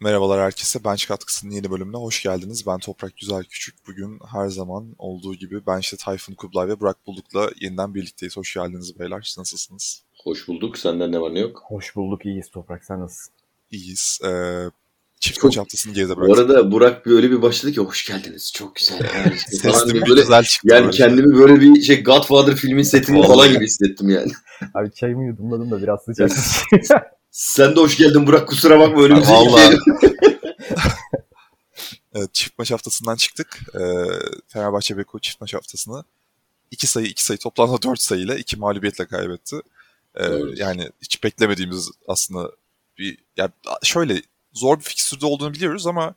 Merhabalar herkese. Bench Katkısı'nın yeni bölümüne hoş geldiniz. Ben Toprak Güzel Küçük. Bugün her zaman olduğu gibi Bench'te Tayfun Kublay ve Burak Bulduk'la yeniden birlikteyiz. Hoş geldiniz beyler. Nasılsınız? Hoş bulduk. Senden ne var ne yok? Hoş bulduk. iyiyiz Toprak. Sen nasılsın? İyiyiz. Ee, çift maç haftasını geride Bu bıraktık. arada Burak böyle bir başladı ki hoş geldiniz. Çok güzel. Yani, bir böyle, güzel çıktı. yani böyle. kendimi böyle bir şey Godfather filmin setinde Vallahi. falan gibi hissettim yani. Abi çayımı yudumladım da biraz sıcak. Sen de hoş geldin Burak kusura bakma önümüze Vallahi. iki- Evet, çift maç haftasından çıktık. Ee, Fenerbahçe Beko çift maç haftasını 2 sayı 2 sayı toplamda 4 sayıyla 2 mağlubiyetle kaybetti. Ee, Doğru. yani hiç beklemediğimiz aslında bir yani şöyle zor bir fikstürde olduğunu biliyoruz ama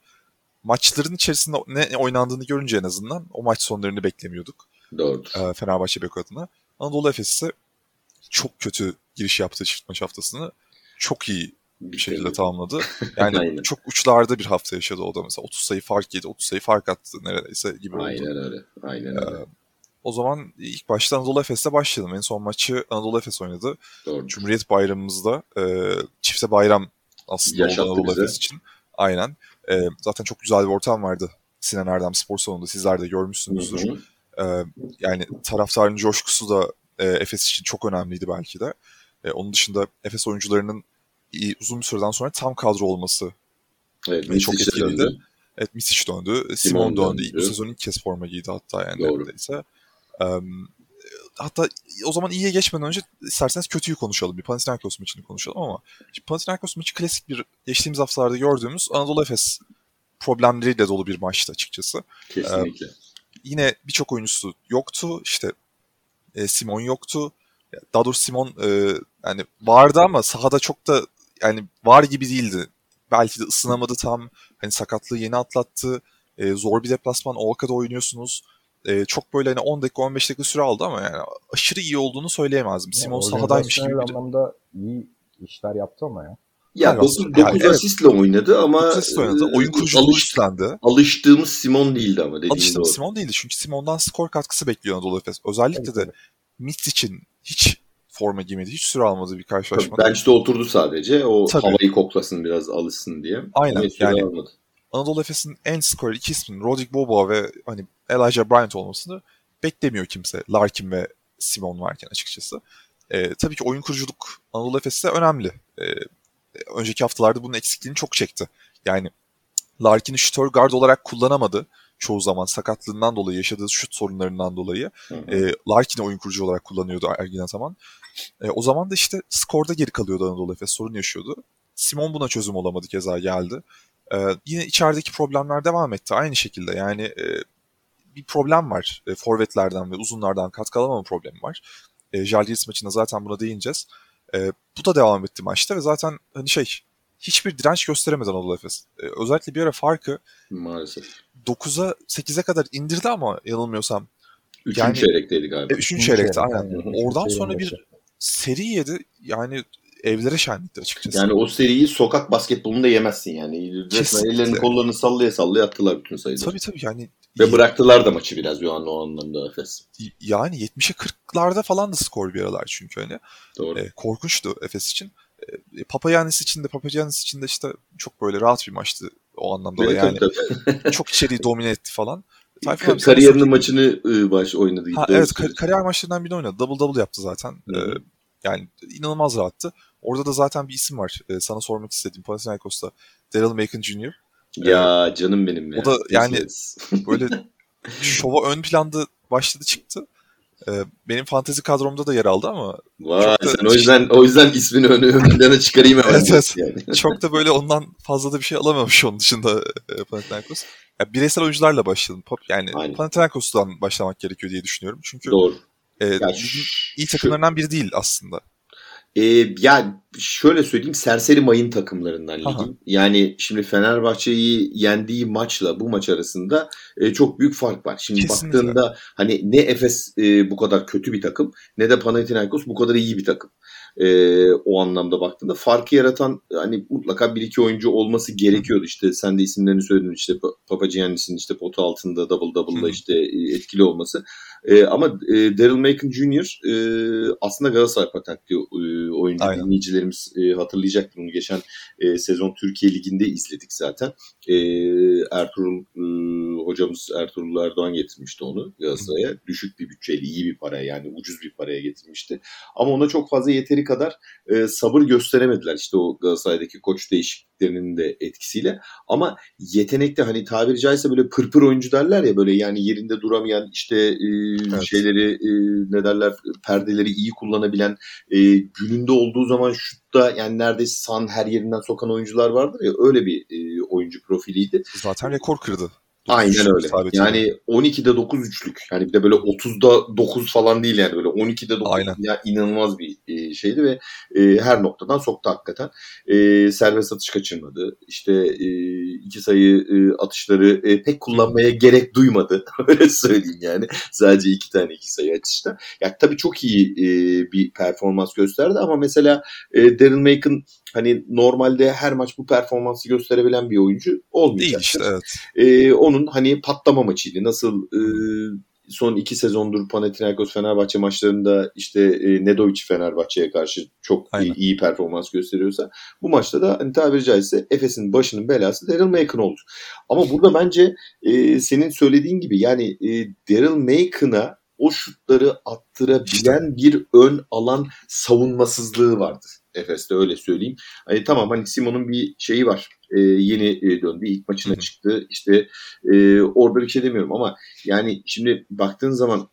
maçların içerisinde ne oynandığını görünce en azından o maç sonlarını beklemiyorduk. Doğrudur. e, Fenerbahçe Beko adına. Anadolu Efes ise çok kötü giriş yaptı çift maç haftasını. Çok iyi bir şekilde tamamladı. Yani çok uçlarda bir hafta yaşadı o da mesela. 30 sayı fark yedi, 30 sayı fark attı neredeyse gibi oldu. Aynen öyle. Aynen öyle. O zaman ilk başta Anadolu Efes'le başlayalım. En son maçı Anadolu Efes oynadı. Doğru. Cumhuriyet Bayramımızda e, çifte bayram aslında oldu Yaşattı Anadolu bize. Efes için. Aynen. E, zaten çok güzel bir ortam vardı. Sinan Erdem Spor Salonu'nda sizler de görmüşsünüzdür. Hı hı. Ee, yani taraftarın coşkusu da e, Efes için çok önemliydi belki de. E, onun dışında Efes oyuncularının iyi, uzun bir süreden sonra tam kadro olması Evet, Ve çok etkiliydi. döndü. Evet Misic döndü. Simon, Simon döndü. döndü. Bu sezon ilk kez forma giydi hatta yani Doğru. neredeyse. Ee, hatta o zaman iyiye geçmeden önce isterseniz kötüyü konuşalım. Bir Panathinaikos maçını konuşalım ama Panathinaikos maçı klasik bir geçtiğimiz haftalarda gördüğümüz Anadolu Efes problemleriyle dolu bir maçtı açıkçası Kesinlikle. yine birçok oyuncusu yoktu. İşte e, Simon yoktu. Daha doğrusu Simon e, yani vardı ama sahada çok da yani var gibi değildi. Belki de ısınamadı tam. Hani sakatlığı yeni atlattı. E, zor bir deplasman. Olka'da oynuyorsunuz. E, çok böyle hani 10 dakika 15 dakika süre aldı ama yani aşırı iyi olduğunu söyleyemezdim. Simon sahadaymış gibi bir anlamda iyi işler yaptı ama ya. ya Aynen. 9 Yani evet. asistle oynadı ama Asist oynadı. e, Oyun kuruculuğu alış- üstlendi. alıştığımız Simon değildi ama dediğin Alıştığım doğru. Simon değildi çünkü Simon'dan skor katkısı bekliyor Anadolu Efes. Özellikle Tabii, de tabii. Mitch için hiç forma giymedi. Hiç süre almadı bir karşılaşmada. bench'te oturdu sadece. O Tabii. havayı koklasın biraz alışsın diye. Aynen, yani- almadı. Anadolu Efes'in en skorer iki isminin Rodrik Boboa ve hani Elijah Bryant olmasını beklemiyor kimse. Larkin ve Simon varken açıkçası. Ee, tabii ki oyun kuruculuk Anadolu Efes'te önemli. Ee, önceki haftalarda bunun eksikliğini çok çekti. Yani Larkin'i şütör guard olarak kullanamadı. Çoğu zaman sakatlığından dolayı, yaşadığı şut sorunlarından dolayı. Hı hı. E, Larkin'i oyun kurucu olarak kullanıyordu Ergin Ataman. E, o zaman da işte skorda geri kalıyordu Anadolu Efes. Sorun yaşıyordu. Simon buna çözüm olamadı keza geldi. E, yine içerideki problemler devam etti. Aynı şekilde yani e, bir problem var. E, forvetlerden ve uzunlardan katkı alamama problemi var. E, Jalgiris maçında zaten buna değineceğiz. E, bu da devam etti maçta ve zaten hani şey hiçbir direnç gösteremedi Anadolu Efes. E, özellikle bir ara farkı Maalesef. 9'a 8'e kadar indirdi ama yanılmıyorsam Üçüncü Yani- çeyrekteydi galiba. e, üçüncü çeyrekte çeyrek, aynen. Oradan sonra bir seri yedi. Yani evlere şenlikti açıkçası. Yani o seriyi sokak basketbolunda yemezsin yani. Kesinlikle. ellerini kollarını sallaya sallaya attılar bütün sayıları. tabii tabii yani Ve bıraktılar da maçı biraz o, an, o anlamda Efes. yani 70'e 40'larda falan da skor bir aralar çünkü hani. Doğru. E, korkunçtu Efes için. E, Papagiannis için de Papagiannis için de işte çok böyle rahat bir maçtı o anlamda da yani. tabii, tabii. çok içeriği domine etti falan. Tayfun Ka- kariyerinin sorayım. maçını ıı, baş oynadı. Ha, evet kar- kariyer maçlarından birini oynadı. Double double yaptı zaten. Hı hı. E, yani inanılmaz rahattı. Orada da zaten bir isim var. E, sana sormak istediğim Panathinaikos'ta. Daryl Macon Jr. Ya canım benim ya. O da yani- böyle şova ön planda başladı çıktı. Ee, benim fantezi kadromda da yer aldı ama Vay da- sen o yüzden o yüzden ismini ön, ön plana çıkarayım hemen. Evet, evet. Yani. çok da böyle ondan fazla da bir şey alamamış onun dışında e, Panathinaikos. Ya bireysel oyuncularla başladım. Pop yani Aynen. Panathinaikos'tan başlamak gerekiyor diye düşünüyorum. Çünkü Doğru. e, Ya iyi takımlarından biri değil aslında. Ee, ya şöyle söyleyeyim serseri mayın takımlarından Aha. ligin. Yani şimdi Fenerbahçe'yi yendiği maçla bu maç arasında e, çok büyük fark var. Şimdi Kesinlikle. baktığında hani ne Efes e, bu kadar kötü bir takım ne de Panathinaikos bu kadar iyi bir takım. E, o anlamda baktığında farkı yaratan hani mutlaka bir iki oyuncu olması gerekiyordu. İşte sen de isimlerini söyledin işte Papagiannis'in işte potu altında double double'da işte e, etkili olması. E, ama e, Daryl Macon Jr. E, aslında Galatasaray patentli e, oyuncu Aynen. dinleyicilerimiz e, hatırlayacaktır bunu. Geçen e, sezon Türkiye Ligi'nde izledik zaten. E, Ertuğrul e, hocamız Ertuğrul Erdoğan getirmişti onu Galatasaray'a. Düşük bir bütçeyle iyi bir paraya yani ucuz bir paraya getirmişti. Ama ona çok fazla yeteri kadar e, sabır gösteremediler. İşte o Galatasaray'daki koç değişikliklerinin de etkisiyle. Ama yetenekli hani tabiri caizse böyle pırpır oyuncu derler ya böyle yani yerinde duramayan işte e, evet. şeyleri e, ne derler perdeleri iyi kullanabilen e, gününde olduğu zaman şutta yani neredeyse san her yerinden sokan oyuncular vardır ya öyle bir e, oyuncu profiliydi. Zaten rekor kırdı. Aynen öyle. Yani 12'de 9 üçlük. Yani bir de böyle 30'da 9 falan değil yani böyle 12'de 9 Aynen. ya inanılmaz bir e, şeydi ve e, her noktadan soktu hakikaten. E, serbest atış kaçırmadı. İşte e, iki sayı e, atışları e, pek kullanmaya gerek duymadı. Öyle söyleyeyim yani. Sadece iki tane iki sayı atışta. Ya tabii çok iyi e, bir performans gösterdi ama mesela e, Darren Macon hani normalde her maç bu performansı gösterebilen bir oyuncu olmayacak. Değil işte evet. E, onun hani patlama maçıydı. Nasıl e, son iki sezondur Panathinaikos Fenerbahçe maçlarında işte e, Nedovic Fenerbahçe'ye karşı çok iyi, iyi performans gösteriyorsa bu maçta da hani tabiri caizse Efes'in başının belası Daryl Macon oldu. Ama burada bence e, senin söylediğin gibi yani e, Daryl Macon'a o şutları attırabilen bir ön alan savunmasızlığı vardı. Efes'te öyle söyleyeyim. Hani tamam hani Simon'un bir şeyi var. E, yeni e, döndü. ilk maçına çıktı. İşte e, orada bir şey demiyorum ama yani şimdi baktığın zaman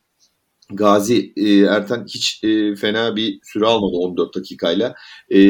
Gazi e, Erten hiç e, fena bir süre almadı 14 dakikayla. E,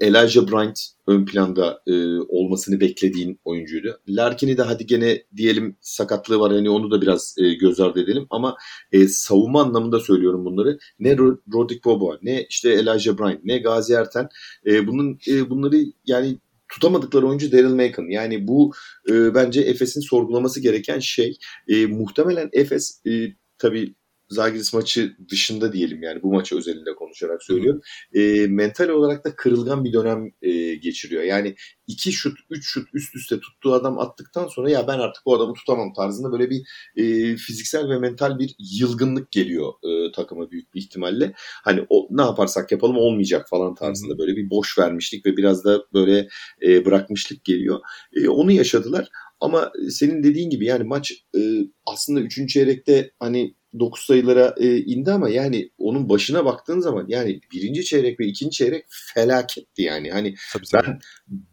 Elijah Bryant ön planda e, olmasını beklediğin oyuncuydu. Larkin'i de hadi gene diyelim sakatlığı var hani onu da biraz e, göz ardı edelim ama e, savunma anlamında söylüyorum bunları. Ne Rodrik Bobo, ne işte Elijah Bryant, ne Gazi Erten e, bunun e, bunları yani tutamadıkları oyuncu Daryl Macon. Yani bu e, bence Efes'in sorgulaması gereken şey. E, muhtemelen Efes e, tabii Zagris maçı dışında diyelim yani bu maçı özelinde konuşarak söylüyorum. E, mental olarak da kırılgan bir dönem e, geçiriyor. Yani iki şut, üç şut üst üste tuttuğu adam attıktan sonra ya ben artık bu adamı tutamam tarzında böyle bir e, fiziksel ve mental bir yılgınlık geliyor e, takıma büyük bir ihtimalle. Hani o, ne yaparsak yapalım olmayacak falan tarzında böyle bir boş vermişlik ve biraz da böyle e, bırakmışlık geliyor. E, onu yaşadılar. Ama senin dediğin gibi yani maç e, aslında 3. çeyrekte hani 9 sayılara e, indi ama yani onun başına baktığın zaman yani birinci çeyrek ve ikinci çeyrek felaketti yani. Hani tabii, tabii. ben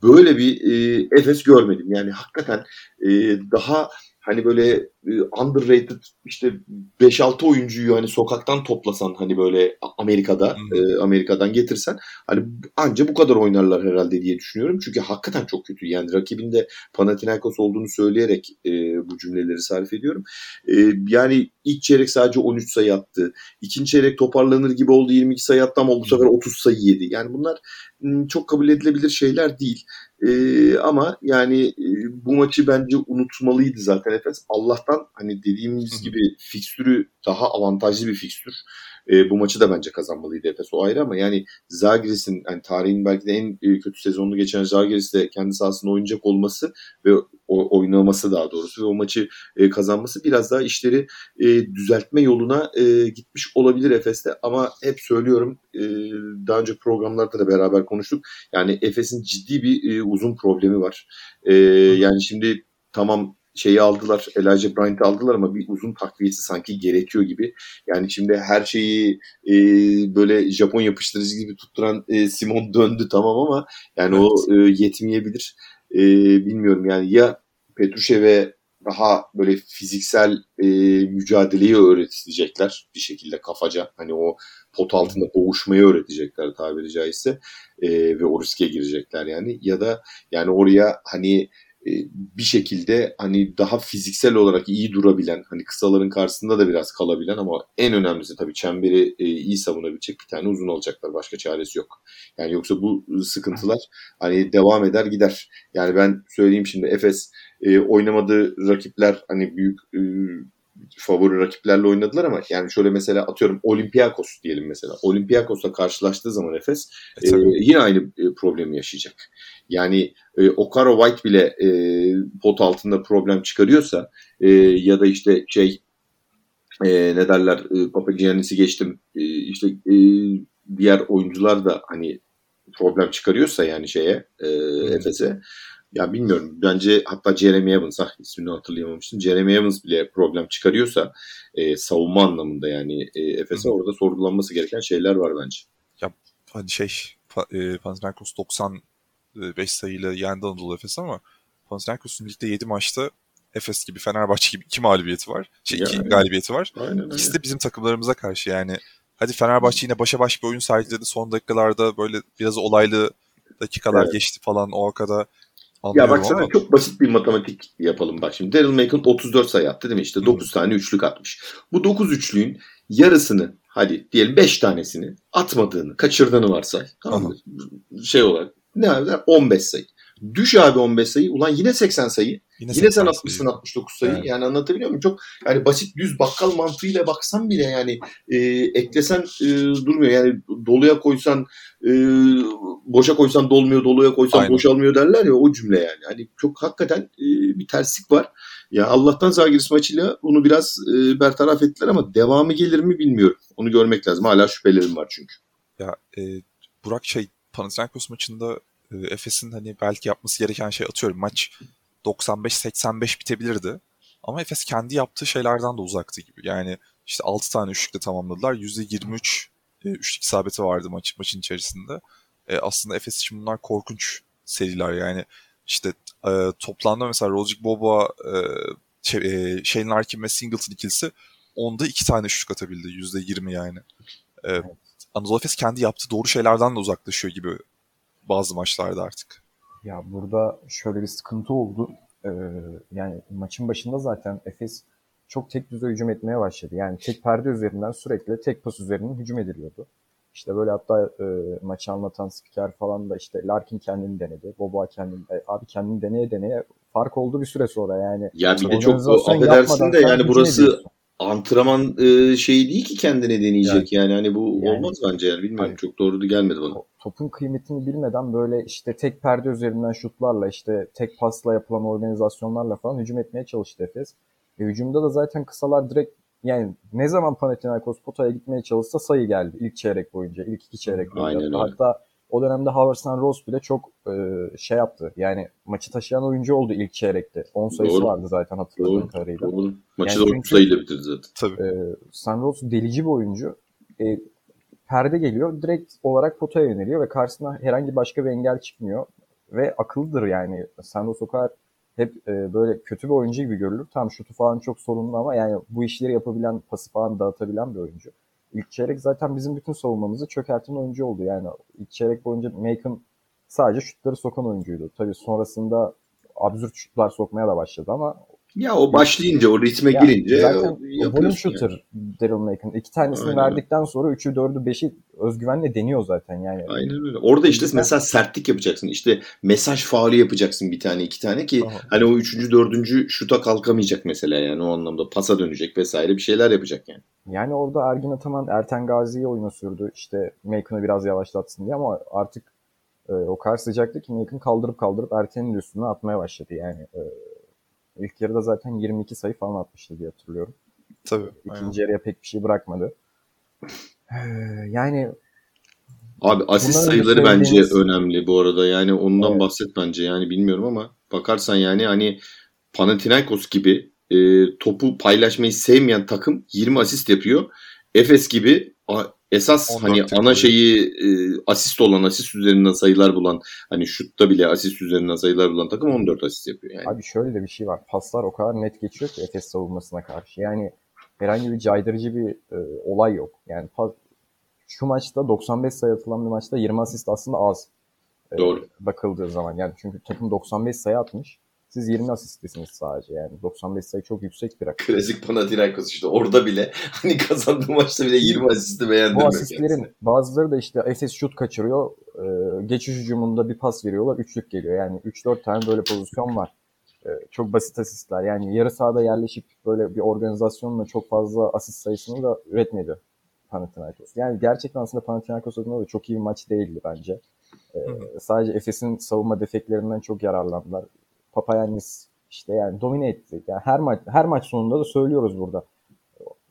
böyle bir e, Efes görmedim. Yani hakikaten e, daha hani böyle e, underrated işte 5-6 oyuncuyu hani sokaktan toplasan hani böyle Amerika'da e, Amerika'dan getirsen hani anca bu kadar oynarlar herhalde diye düşünüyorum. Çünkü hakikaten çok kötü. Yani rakibinde Panathinaikos olduğunu söyleyerek e, bu cümleleri sarf ediyorum. E, yani ilk çeyrek sadece 13 sayı attı. İkinci çeyrek toparlanır gibi oldu 22 sayı attı ama bu sefer 30 sayı yedi. Yani bunlar çok kabul edilebilir şeyler değil. E, ama yani e, bu maçı bence unutmalıydı zaten Efes. Allah'tan hani dediğimiz gibi fikstürü daha avantajlı bir fikstür. E, bu maçı da bence kazanmalıydı Efes o ayrı ama yani Zagiris'in yani tarihin belki de en e, kötü sezonunu geçen Zagiris'te kendi sahasında oynayacak olması ve o, oynaması daha doğrusu ve o maçı e, kazanması biraz daha işleri e, düzeltme yoluna e, gitmiş olabilir Efes'te ama hep söylüyorum e, daha önce programlarda da beraber konuştuk. Yani Efes'in ciddi bir e, uzun problemi var. E, yani şimdi tamam şeyi aldılar, Elijah Bryant'ı aldılar ama bir uzun takviyesi sanki gerekiyor gibi. Yani şimdi her şeyi e, böyle Japon yapıştırıcı gibi tutturan e, Simon döndü tamam ama yani evet. o e, yetmeyebilir. E, bilmiyorum yani ya Petrushev'e daha böyle fiziksel e, mücadeleyi öğretecekler bir şekilde kafaca. Hani o pot altında boğuşmayı öğretecekler tabiri caizse e, ve o riske girecekler yani. Ya da yani oraya hani bir şekilde hani daha fiziksel olarak iyi durabilen hani kısaların karşısında da biraz kalabilen ama en önemlisi tabii çemberi e, iyi savunabilecek bir tane uzun alacaklar. Başka çaresi yok. Yani yoksa bu sıkıntılar hani devam eder gider. Yani ben söyleyeyim şimdi Efes e, oynamadığı rakipler hani büyük favori rakiplerle oynadılar ama yani şöyle mesela atıyorum Olympiakos diyelim mesela. Olympiakos'la karşılaştığı zaman Efes e, e, yine aynı e, problemi yaşayacak. Yani e, Okaro White bile e, pot altında problem çıkarıyorsa e, ya da işte şey e, ne derler e, Papagiannis'i geçtim e, işte e, diğer oyuncular da hani problem çıkarıyorsa yani şeye e, Efes'e ya bilmiyorum bence hatta Jeremy Evans ah ismini hatırlayamamıştım. Jeremy Evans bile problem çıkarıyorsa e, savunma anlamında yani e, Efes'e orada sorgulanması gereken şeyler var bence. Ya hani şey e, Panathinaikos 95 sayıyla yendi Anadolu Efes ama Panathinaikos'un ligde 7 maçta Efes gibi Fenerbahçe gibi iki mağlubiyeti var. Şey, iki yani, galibiyeti var. Aynen, İkisi de bizim takımlarımıza karşı yani. Hadi Fenerbahçe yine başa baş bir oyun sergiledi. Son dakikalarda böyle biraz olaylı dakikalar evet. geçti falan o kadar. Ya bak sana çok basit bir matematik yapalım bak şimdi. Daryl Macon 34 sayı attı değil mi? İşte 9 tane üçlük atmış. Bu 9 üçlüğün yarısını hadi diyelim 5 tanesini atmadığını, kaçırdığını varsay. Tamam mı? Şey olarak ne yapar? 15 sayı. Düş abi 15 sayı. Ulan yine 80 sayı. Yine, yine sen atmışsın sayı. 69 sayı. Evet. Yani anlatabiliyor muyum? Çok yani basit düz bakkal mantığıyla baksan bile yani e, eklesen e, durmuyor. Yani doluya koysan e, boşa koysan dolmuyor, doluya koysan Aynen. boşalmıyor derler ya o cümle yani. Hani çok hakikaten e, bir terslik var. Ya Allah'tan Zagiris maçıyla bunu biraz e, bertaraf ettiler ama devamı gelir mi bilmiyorum. Onu görmek lazım. Hala şüphelerim var çünkü. Ya e, Burak şey Panathinaikos maçında e, Efes'in hani belki yapması gereken şey atıyorum maç 95-85 bitebilirdi. Ama Efes kendi yaptığı şeylerden de uzaktı gibi. Yani işte 6 tane üçlükle tamamladılar. %23 e, üçlük isabeti vardı maç, maçın içerisinde. E, aslında Efes için bunlar korkunç seriler yani. işte e, toplamda mesela Rogic Boba, e, şey, e, Shane Larkin ve Singleton ikilisi onda iki tane üçlük atabildi. %20 yani. E, Anadolu Efes kendi yaptığı doğru şeylerden de uzaklaşıyor gibi bazı maçlarda artık. Ya burada şöyle bir sıkıntı oldu. Ee, yani maçın başında zaten Efes çok tek düze hücum etmeye başladı. Yani tek perde üzerinden sürekli tek pas üzerinden hücum ediliyordu. İşte böyle hatta e, maçı anlatan spiker falan da işte Larkin kendini denedi. Boba kendini, e, abi kendini deneye deneye fark oldu bir süre sonra yani. Ya bir de çok affedersin de yani burası ediyorsun antrenman e, şeyi değil ki kendine deneyecek yani, yani hani bu yani, olmaz bence yani bilmiyorum hani, çok doğru gelmedi bana. Topun kıymetini bilmeden böyle işte tek perde üzerinden şutlarla işte tek pasla yapılan organizasyonlarla falan hücum etmeye çalıştı Efes. E, hücumda da zaten kısalar direkt yani ne zaman Panathinaikos potaya gitmeye çalışsa sayı geldi ilk çeyrek boyunca, ilk iki çeyrek boyunca. Aynen Hatta o dönemde Howard Rose bile çok e, şey yaptı. Yani maçı taşıyan oyuncu oldu ilk çeyrekte. 10 sayısı doğru. vardı zaten hatırladığım doğru. kadarıyla. Doğru. Maçı yani da 30 sayıyla bitirdi zaten. Tabii. E, Rose delici bir oyuncu. E, perde geliyor. Direkt olarak potaya yöneliyor ve karşısına herhangi başka bir engel çıkmıyor. Ve akıllıdır yani. Rose o kadar hep e, böyle kötü bir oyuncu gibi görülür. Tam şutu falan çok sorunlu ama yani bu işleri yapabilen, pası falan dağıtabilen bir oyuncu. İlk çeyrek zaten bizim bütün savunmamızı çökerten oyuncu oldu. Yani ilk çeyrek boyunca Macon sadece şutları sokan oyuncuydu. Tabii sonrasında absürt şutlar sokmaya da başladı ama ya o başlayınca, o ritme ya, girince zaten volume shooter yani. Daryl Macon. İki tanesini Aynen. verdikten sonra 3'ü, 4'ü, 5'i özgüvenle deniyor zaten yani. Aynen öyle. Orada işte Bizden... mesela sertlik yapacaksın. İşte mesaj faali yapacaksın bir tane, iki tane ki Aha. hani o üçüncü, dördüncü şuta kalkamayacak mesela yani o anlamda pasa dönecek vesaire bir şeyler yapacak yani. Yani orada Ergin Ataman Erten Gazi'yi oyuna sürdü. İşte Macon'u biraz yavaşlatsın diye ama artık e, o kadar sıcaktı ki Macon kaldırıp kaldırıp Erten'in üstüne atmaya başladı yani. E, İlk yarıda zaten 22 sayı falan atmıştı diye hatırlıyorum. Tabii. İkinci aynen. yarıya pek bir şey bırakmadı. Ee, yani Abi asist sayıları bence önemli bu arada. Yani ondan evet. bahset bence. Yani bilmiyorum ama bakarsan yani hani Panathinaikos gibi e, topu paylaşmayı sevmeyen takım 20 asist yapıyor. Efes gibi esas hani ana şeyi e, asist olan, asist üzerinden sayılar bulan, hani şutta bile asist üzerinden sayılar bulan takım 14 asist yapıyor yani. Abi şöyle de bir şey var. Paslar o kadar net geçiyor ki Efes savunmasına karşı. Yani herhangi bir caydırıcı bir e, olay yok. Yani pas, şu maçta 95 sayı atılan bir maçta 20 asist aslında az. E, Doğru. Bakıldığı zaman yani çünkü takım 95 sayı atmış. Siz 20 asistlisiniz sadece yani. 95 sayı çok yüksek bir rakam. Klasik Panathinaikos işte. Orada bile hani kazandığı maçta bile 20 asisti beğendim. Bu asistlerin yani. bazıları da işte Efes şut kaçırıyor. E, geçiş hücumunda bir pas veriyorlar. Üçlük geliyor. Yani 3-4 tane böyle pozisyon var. e, çok basit asistler. Yani yarı sahada yerleşip böyle bir organizasyonla çok fazla asist sayısını da üretmedi Panathinaikos. Yani gerçekten aslında Panathinaikos adına da çok iyi bir maç değildi bence. Ee, sadece Efes'in savunma defeklerinden çok yararlandılar. Papayannis işte yani domine etti. Yani her maç her maç sonunda da söylüyoruz burada.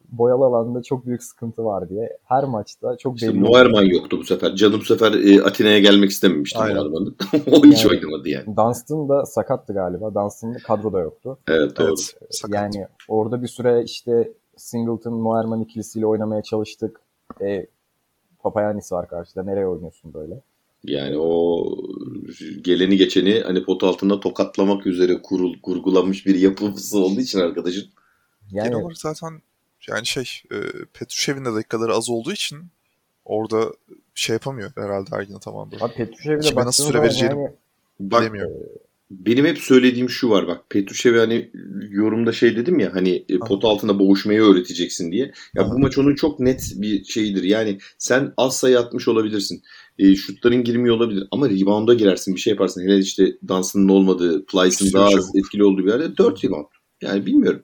Boyalı alanda çok büyük sıkıntı var diye. Her maçta çok işte belli. Moerman yoktu bu sefer. Canım bu sefer e, Atina'ya gelmek istememişti Moerman'ın. o hiç yani, oynamadı yani. Dunstan da sakattı galiba. Dunstan da kadroda yoktu. Evet doğru. Evet, yani orada bir süre işte Singleton, Moerman ikilisiyle oynamaya çalıştık. E, Papayannis var karşıda. Nereye oynuyorsun böyle? Yani o geleni geçeni hani pot altında tokatlamak üzere kurul, kurgulanmış bir yapısı olduğu için arkadaşın. Yani... Genel olarak zaten yani şey e, Petrushev'in de dakikaları az olduğu için orada şey yapamıyor herhalde Ergin tamamda. Abi Petrushev'e de nasıl süre vereceğini yani, bilemiyor. Bak, benim hep söylediğim şu var bak Petrusev'e hani yorumda şey dedim ya hani e, pot altında boğuşmayı öğreteceksin diye. Ya Aha. bu maç onun çok net bir şeyidir. Yani sen az sayı atmış olabilirsin. E, şutların girmiyor olabilir ama rebound'a girersin bir şey yaparsın. Hele işte dansının olmadığı, Plyce'ın daha az etkili olduğu bir yerde 4 rebound. Yani bilmiyorum.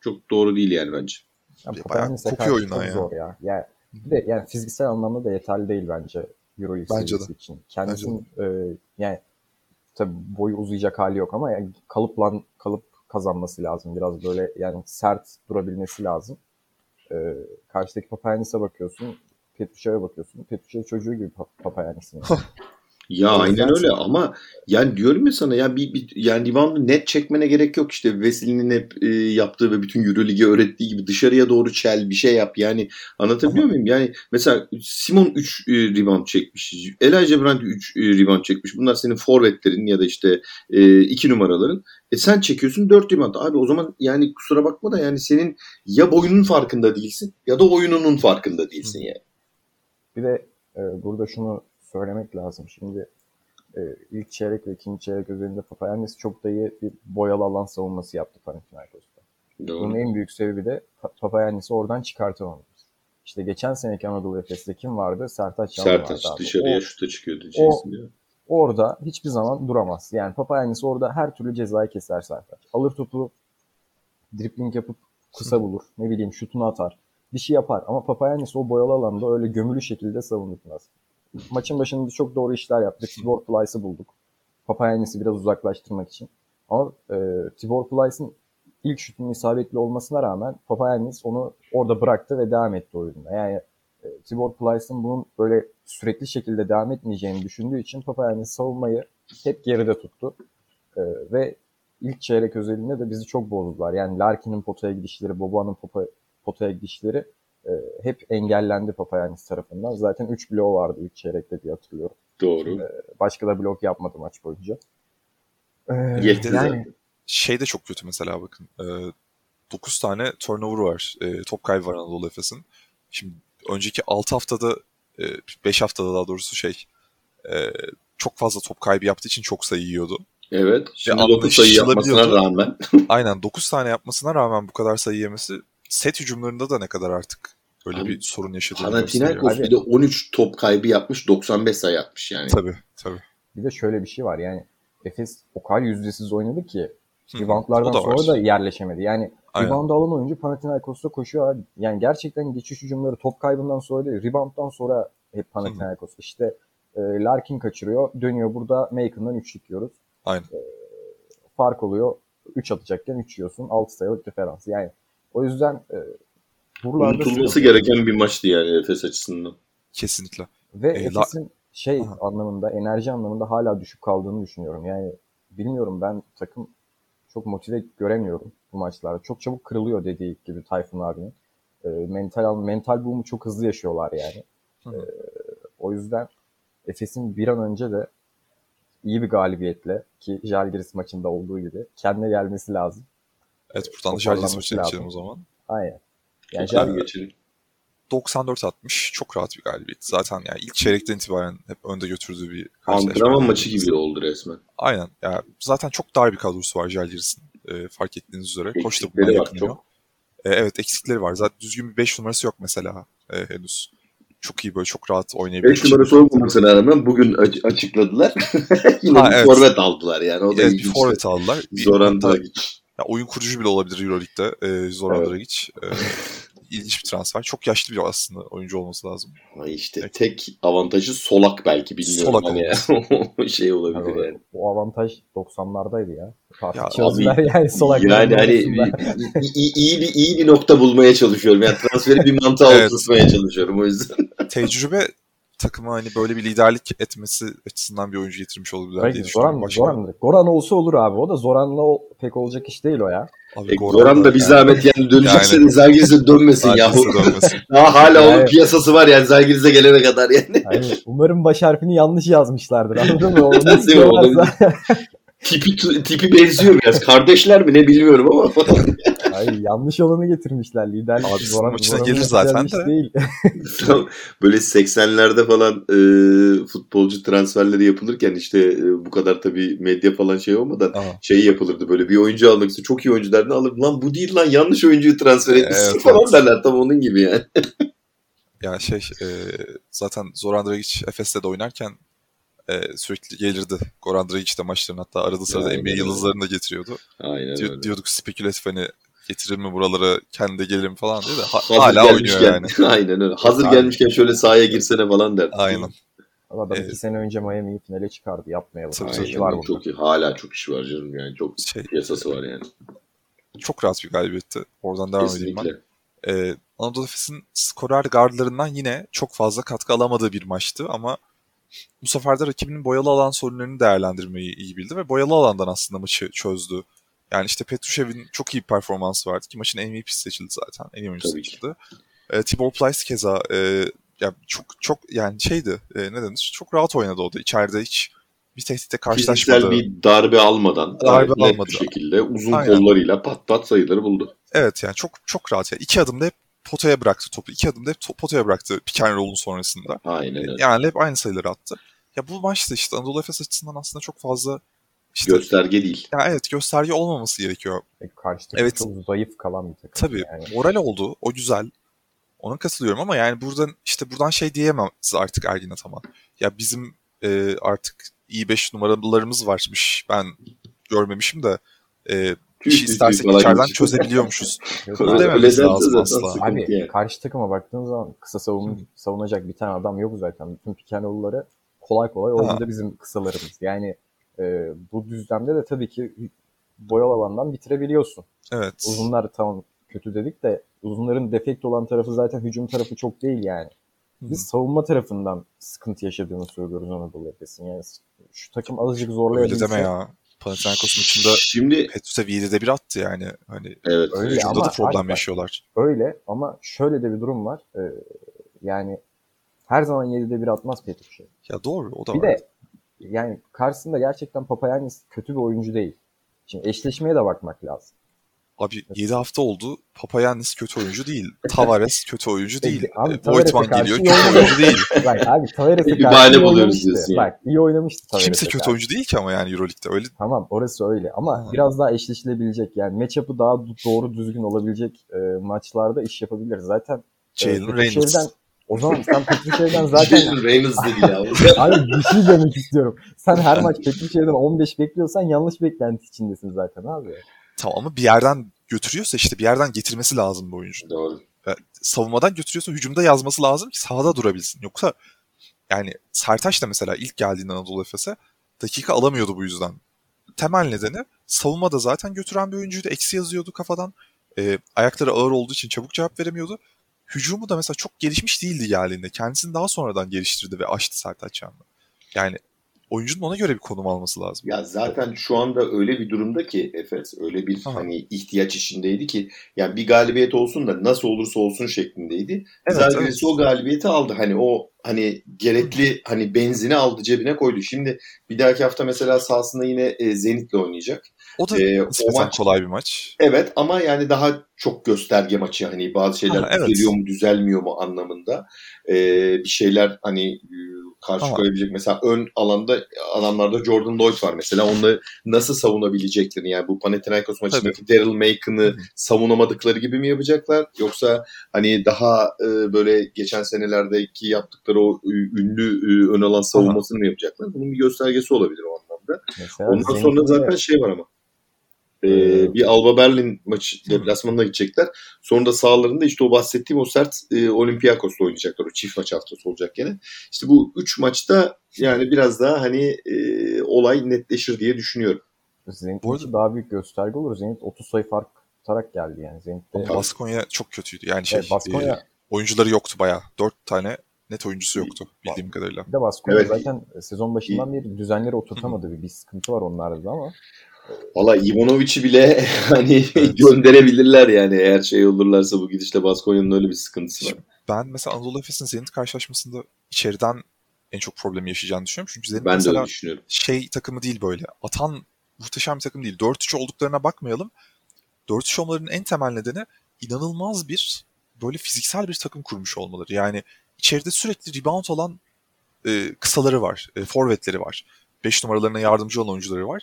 Çok doğru değil yani bence. Ya, Bayağı kokuyor oyundan ya. Zor ya. Yani, bir de yani fiziksel anlamda da yeterli değil bence Euroleague bence de. için. Kendisinin e, yani tabi boyu uzayacak hali yok ama yani kalıpla kalıp kazanması lazım. Biraz böyle yani sert durabilmesi lazım. Ee, karşıdaki Papayanis'e bakıyorsun. Petrushev'e bakıyorsun. Petrushev çocuğu gibi Papayanis'in. Ya o aynen öyle ama yani diyorum ya sana ya bir, bir yani rebound'u net çekmene gerek yok işte Veseli'nin hep e, yaptığı ve bütün Euroleague'e öğrettiği gibi dışarıya doğru çel bir şey yap yani anlatabiliyor ama... muyum? Yani mesela Simon 3 e, rebound çekmiş. Elijah Brandt 3 e, rebound çekmiş. Bunlar senin forvetlerin ya da işte 2 e, numaraların. E sen çekiyorsun 4 rebound. Abi o zaman yani kusura bakma da yani senin ya boyunun farkında değilsin ya da oyununun farkında değilsin yani. Bir de e, burada şunu söylemek lazım. Şimdi e, ilk çeyrek ve ikinci çeyrek özelinde Papayannis çok da iyi bir boyalı alan savunması yaptı Panathinaikos'ta. Bunun en büyük sebebi de Papayannis'i oradan çıkartamamız. İşte geçen seneki Anadolu Efes'te kim vardı? Sertaç Can Sertaç vardı dışarıya o, şuta çıkıyordu. O, orada hiçbir zaman duramaz. Yani Papayannis orada her türlü cezayı keser Sertaç. Alır topu, dripling yapıp kısa bulur. Ne bileyim şutunu atar. Bir şey yapar. Ama Papayannis o boyalı alanda öyle gömülü şekilde savunulmaz maçın başında çok doğru işler yaptık. Tibor Plyce'ı bulduk. Papayannis'i biraz uzaklaştırmak için. Ama e, Tibor Plyce'ın ilk şutunun isabetli olmasına rağmen Papayannis onu orada bıraktı ve devam etti oyunda. Yani e, Tibor Plyce'ın bunun böyle sürekli şekilde devam etmeyeceğini düşündüğü için Papayannis savunmayı hep geride tuttu. E, ve ilk çeyrek özelinde de bizi çok bozdular. Yani Larkin'in potaya gidişleri, Boboa'nın potaya gidişleri e, hep engellendi Papayanis tarafından. Zaten 3 bloğu vardı ilk çeyrekte diye hatırlıyorum. Doğru. E, başka da blok yapmadı maç boyunca. E, yani, şey de çok kötü mesela bakın. E, 9 tane turnover var. E, top kaybı var Anadolu Efes'in. Şimdi önceki 6 haftada, e, 5 haftada daha doğrusu şey e, çok fazla top kaybı yaptığı için çok sayı yiyordu. Evet. Şimdi 9 sayı yapmasına rağmen. Aynen 9 tane yapmasına rağmen bu kadar sayı yemesi set hücumlarında da ne kadar artık böyle Abi, bir sorun yaşadığını Panathinaikos bir de 13 top kaybı yapmış 95 sayı atmış yani. Tabii tabii. Bir de şöyle bir şey var yani Efes o kadar yüzdesiz oynadı ki reboundlardan da sonra da yerleşemedi. Yani Aynen. rebound alan oyuncu Panathinaikos'ta koşuyor abi. Yani gerçekten geçiş hücumları top kaybından sonra değil, rebounddan sonra hep Panathinaikos. İşte e, Larkin kaçırıyor, dönüyor burada Macon'dan 3 yiyoruz. Aynen. E, fark oluyor. 3 atacakken 3 yiyorsun. 6 sayılık diferans. Yani o yüzden e, buralarda unutulması gereken bir maçtı yani Efes açısından. Kesinlikle. Ve ee, Efes'in la... şey Aha. anlamında, enerji anlamında hala düşük kaldığını düşünüyorum. Yani bilmiyorum ben takım çok motive göremiyorum bu maçlarda. Çok çabuk kırılıyor dediği gibi Tayfun abinin. E, mental mental boom'u çok hızlı yaşıyorlar yani. E, o yüzden Efes'in bir an önce de iyi bir galibiyetle ki Jalgiris maçında olduğu gibi kendine gelmesi lazım. Evet buradan da Jalgiris maçına geçelim o zaman. Aynen. Yani Jalgiris geçelim. 94-60 çok rahat bir galibiyet. Zaten yani ilk çeyrekten itibaren hep önde götürdüğü bir Antrenman maçı gibi oldu resmen. Aynen. Yani zaten çok dar bir kadrosu var Jalgiris'in. E, fark ettiğiniz üzere. Koç da bundan yakınıyor. E, evet eksikleri var. Zaten düzgün bir 5 numarası yok mesela e, henüz. çok iyi böyle çok rahat oynayabilir. 5 numarası olmamasına rağmen bugün açıkladılar. Yine ha, bir evet. forvet aldılar yani. O da evet, bir forvet aldılar. Zoran Dragic. Ya oyun kurucu bile olabilir Euroleague'de e, Zoran evet. Dragic. E, ilginç bir transfer. Çok yaşlı bir aslında oyuncu olması lazım. Ay işte evet. tek avantajı solak belki bilmiyorum. Solak hani ya. şey olabilir yani, yani. O avantaj 90'lardaydı ya. Ya, abi, yani solak. Yani hani iyi, iyi, bir iyi bir nokta bulmaya çalışıyorum. Yani transferi bir mantığa evet. oturtmaya çalışıyorum o yüzden. Tecrübe takıma hani böyle bir liderlik etmesi açısından bir oyuncu getirmiş olabilirler Peki, diye düşünüyorum. Zoran, Zoran, Goran olsa olur abi. O da Zoran'la o, pek olacak iş değil o ya. Abi, e, Goran, Goran da bir yani. zahmet yani dönecekse yani. Zalgiris'e dönmesin ya. Daha hala yani. onun piyasası var yani Zalgiris'e gelene kadar yani. yani. Umarım baş harfini yanlış yazmışlardır anladın mı? Onu tipi, tipi benziyor biraz. Kardeşler mi ne bilmiyorum ama. Hayır yanlış olanı getirmişler. Liderlik Abi Zoran, maçına gelir zaten de. Değil. Böyle 80'lerde falan e, futbolcu transferleri yapılırken işte e, bu kadar tabii medya falan şey olmadan Aha. şey yapılırdı. Böyle bir oyuncu almak için çok iyi oyuncu derdi alır. Lan bu değil lan yanlış oyuncuyu transfer etmişsin evet, falan evet. derler. Tam onun gibi yani. ya şey e, zaten Zoran Dragic Efes'te de oynarken e, sürekli gelirdi. Goran Dragic de maçların hatta arada sırada NBA yıldızlarını da getiriyordu. Aynen Diyor, öyle. Diyorduk spekülatif hani getirir mi buraları kendi gelirim falan diye de ha, hala oynuyor yani. Aynen öyle. Hazır Aynen. gelmişken şöyle sahaya girsene falan der. Aynen. Adam evet. iki sene önce Miami'yi finale çıkardı. Yapmayalım. Tabii tabii. Var çok iyi. Hala çok işi var canım yani. Çok şey, piyasası var yani. Çok rahat bir galibiyetti. Oradan devam Kesinlikle. edeyim ben. Ee, Anadolu Efes'in skorer gardlarından yine çok fazla katkı alamadığı bir maçtı ama bu sefer de rakibinin boyalı alan sorunlarını değerlendirmeyi iyi bildi ve boyalı alandan aslında maçı çözdü. Yani işte Petrushev'in çok iyi performansı vardı ki maçın MVP seçildi zaten. En iyi oyuncu seçildi. E, Tibor Plyce keza e, yani çok çok yani şeydi e, ne denir çok rahat oynadı o da. İçeride hiç bir tehditle karşılaşmadı. Fiziksel bir darbe almadan darbe almadı. bir şekilde uzun Aynen. kollarıyla pat pat sayıları buldu. Evet yani çok çok rahat. Yani iki adımda hep potaya bıraktı topu. İki adımda hep potaya bıraktı pick and roll'un sonrasında. Aynen öyle. Yani hep aynı sayıları attı. Ya bu maçta işte Anadolu Efes açısından aslında çok fazla işte, gösterge değil. Ya evet gösterge olmaması gerekiyor. E, karşı evet. çok zayıf kalan bir takım. Tabii yani. moral oldu o güzel. Ona katılıyorum ama yani buradan işte buradan şey diyemem artık Ergin Ataman. Ya bizim e, artık iyi 5 numaralarımız varmış. Ben görmemişim de e, işi istersek içeriden çözebiliyormuşuz. Bunu dememesi lazım asla. Abi karşı takıma baktığın zaman kısa savun, savunacak bir tane adam yok zaten. Bütün pikenolları kolay kolay oyunda bizim kısalarımız. Yani e, bu düzlemde de tabii ki boyalı alandan bitirebiliyorsun. Evet. Uzunlar tamam kötü dedik de uzunların defekt olan tarafı zaten hücum tarafı çok değil yani. Biz Hı. savunma tarafından sıkıntı yaşadığını söylüyoruz Anadolu Efes'in. Yani şu takım azıcık zorlayabilse. Öyle deme ya. Panathinaikos'un içinde Şimdi Petrus'a 7'de bir attı yani. Hani evet. Öyle ama, da problem yaşıyorlar. Öyle ama şöyle de bir durum var. Ee, yani her zaman 7'de bir atmaz Petrus'a. Ya doğru o da bir var. de yani karşısında gerçekten Papayannis kötü bir oyuncu değil. Şimdi eşleşmeye de bakmak lazım. Abi evet. 7 hafta oldu. Papayannis kötü oyuncu değil. Tavares kötü oyuncu değil. Abi, Voigtman geliyor kötü oyuncu değil. Bak abi Tavares'e karşı iyi oynamıştı. Bak iyi oynamıştı Tavares'e Kimse kötü oyuncu değil ki ama yani Euroleague'de öyle. Tamam orası öyle ama ha. biraz daha eşleşilebilecek yani matchup'ı daha doğru düzgün olabilecek e, maçlarda iş yapabilir. Zaten Jalen e, Reynolds. O zaman sen Petrusev'den zaten... Jalen Reynolds dedi ya. Hayır bir şey demek istiyorum. Sen her maç Petrusev'den 15 bekliyorsan yanlış beklenti içindesin zaten abi. Tamam ama bir yerden götürüyorsa işte bir yerden getirmesi lazım bu oyuncu. Doğru. Yani savunmadan götürüyorsa hücumda yazması lazım ki sahada durabilsin. Yoksa yani Sertaç da mesela ilk geldiğinde Anadolu Efes'e dakika alamıyordu bu yüzden. Temel nedeni savunmada zaten götüren bir oyuncuydu. Eksi yazıyordu kafadan. E, ayakları ağır olduğu için çabuk cevap veremiyordu. Hücumu da mesela çok gelişmiş değildi geldiğinde. Kendisini daha sonradan geliştirdi ve açtı Sertaç Yan'la. Yani oyuncunun ona göre bir konum alması lazım. Ya zaten şu anda öyle bir durumda ki Efes öyle bir Aha. hani ihtiyaç içindeydi ki yani bir galibiyet olsun da nasıl olursa olsun şeklindeydi. Evet, Zaten evet. o galibiyeti aldı. Hani o hani gerekli hani benzini aldı cebine koydu. Şimdi bir dahaki hafta mesela sahasında yine e, Zenit'le oynayacak. O da ee, o maç kolay bir maç. Evet ama yani daha çok gösterge maçı hani bazı şeyler ha, evet. düzeliyor mu düzelmiyor mu anlamında. Ee, bir şeyler hani karşı Aha. koyabilecek. Mesela ön alanda adamlarda Jordan Lloyd var mesela. Onu nasıl savunabileceklerini yani bu Panathinaikos maçındaki Daryl Macon'ı savunamadıkları gibi mi yapacaklar? Yoksa hani daha e, böyle geçen senelerdeki yaptıkları o ünlü e, ön alan savunmasını Aha. mı yapacaklar? Bunun bir göstergesi olabilir o anlamda. Mesela Ondan sonra zaten şey var ama ee, bir Alba Berlin maçı deplasmanına gidecekler. Sonra da sağlarında işte o bahsettiğim o sert e, Olympiakos'la oynayacaklar. O çift maç haftası olacak gene. İşte bu üç maçta yani biraz daha hani e, olay netleşir diye düşünüyorum. Zenit Bu arada... daha büyük gösterge olur. Zenit 30 sayı fark atarak geldi yani. Zenit'te... Baskonya çok kötüydü. Yani şey, evet, Baskonya... e, oyuncuları yoktu bayağı. Dört tane net oyuncusu yoktu bildiğim kadarıyla. Bir de Baskonya evet. zaten sezon başından beri düzenleri oturtamadı. Bir, bir sıkıntı var onlarda ama Valla Ivanovic'i bile hani evet. gönderebilirler yani eğer şey olurlarsa bu gidişle Baskonya'nın öyle bir sıkıntısı var. Ben mesela Anadolu Efes'in Zenit karşılaşmasında içeriden en çok problemi yaşayacağını düşünüyorum. Çünkü Zenit ben mesela şey takımı değil böyle. Atan muhteşem bir takım değil. 4-3 olduklarına bakmayalım. 4-3 olmalarının en temel nedeni inanılmaz bir böyle fiziksel bir takım kurmuş olmaları. Yani içeride sürekli rebound olan e, kısaları var, e, forvetleri var. 5 numaralarına yardımcı olan oyuncuları var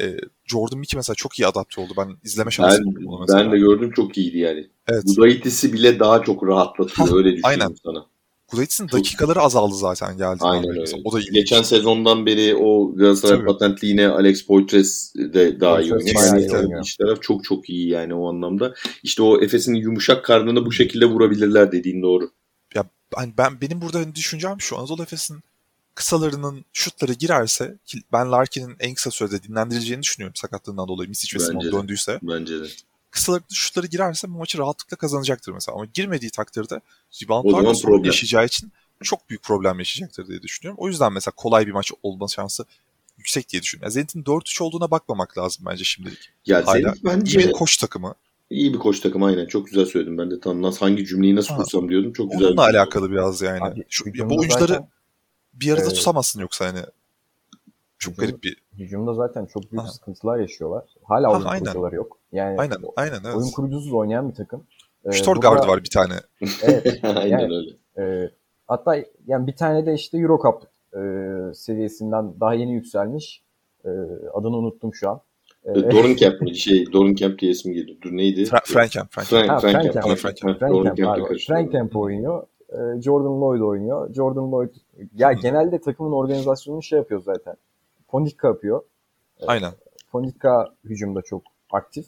e, Jordan Mickey mesela çok iyi adapte oldu. Ben izleme şansı ben, buldum mesela. Ben de gördüm çok iyiydi yani. Evet. Gudaitis'i bile daha çok rahatlatıyor öyle düşünüyorum Aynen. sana. Gudaitis'in dakikaları azaldı zaten geldi. Aynen öyle. O da Geçen sezondan beri o Galatasaray patentli yine Alex Poitres de daha iyi oynuyor. Yani iş taraf çok çok iyi yani o anlamda. İşte o Efes'in yumuşak karnını bu şekilde vurabilirler dediğin doğru. Ya ben, ben benim burada düşüncem şu Anadolu Efes'in kısalarının şutları girerse ki ben Larkin'in en kısa sürede dinlendirileceğini düşünüyorum sakatlığından dolayı Misic ve Simon döndüyse. Bence de. Kısaların şutları girerse bu maçı rahatlıkla kazanacaktır mesela. Ama girmediği takdirde reboundlarla sorun yaşayacağı için çok büyük problem yaşayacaktır diye düşünüyorum. O yüzden mesela kolay bir maç olma şansı yüksek diye düşünüyorum. Yani Zenit'in 4-3 olduğuna bakmamak lazım bence şimdilik. Ya Hala Zenit bence... iyi bir koç takımı. İyi bir koç takımı aynen. Çok güzel söyledim. Ben de tam nasıl hangi cümleyi nasıl kursam diyordum. Çok güzel. Onunla alakalı biraz yani. Abi, Şu, bu oyuncuları zaten bir arada evet. tutamazsın yoksa hani çok Hücum, garip bir... Hücumda zaten çok büyük Aha. sıkıntılar yaşıyorlar. Hala ha, oyun aynen. kurucuları yok. Yani aynen, aynen, evet. oyun kurucusuz oynayan bir takım. Ee, Storgard var bir tane. Evet. aynen yani, öyle. E, hatta yani bir tane de işte Eurocup e, seviyesinden daha yeni yükselmiş. E, adını unuttum şu an. E, Dorencamp mi? Şey, Dorencamp diye isim geliyor. Dur neydi? Fra Frankamp. Frankamp. Frankamp. Frankamp. Frankamp oynuyor. E, Jordan Lloyd oynuyor. Jordan Lloyd ya genelde takımın organizasyonunu şey yapıyor zaten. Ponitka yapıyor. E, Aynen. Ponitka hücumda çok aktif.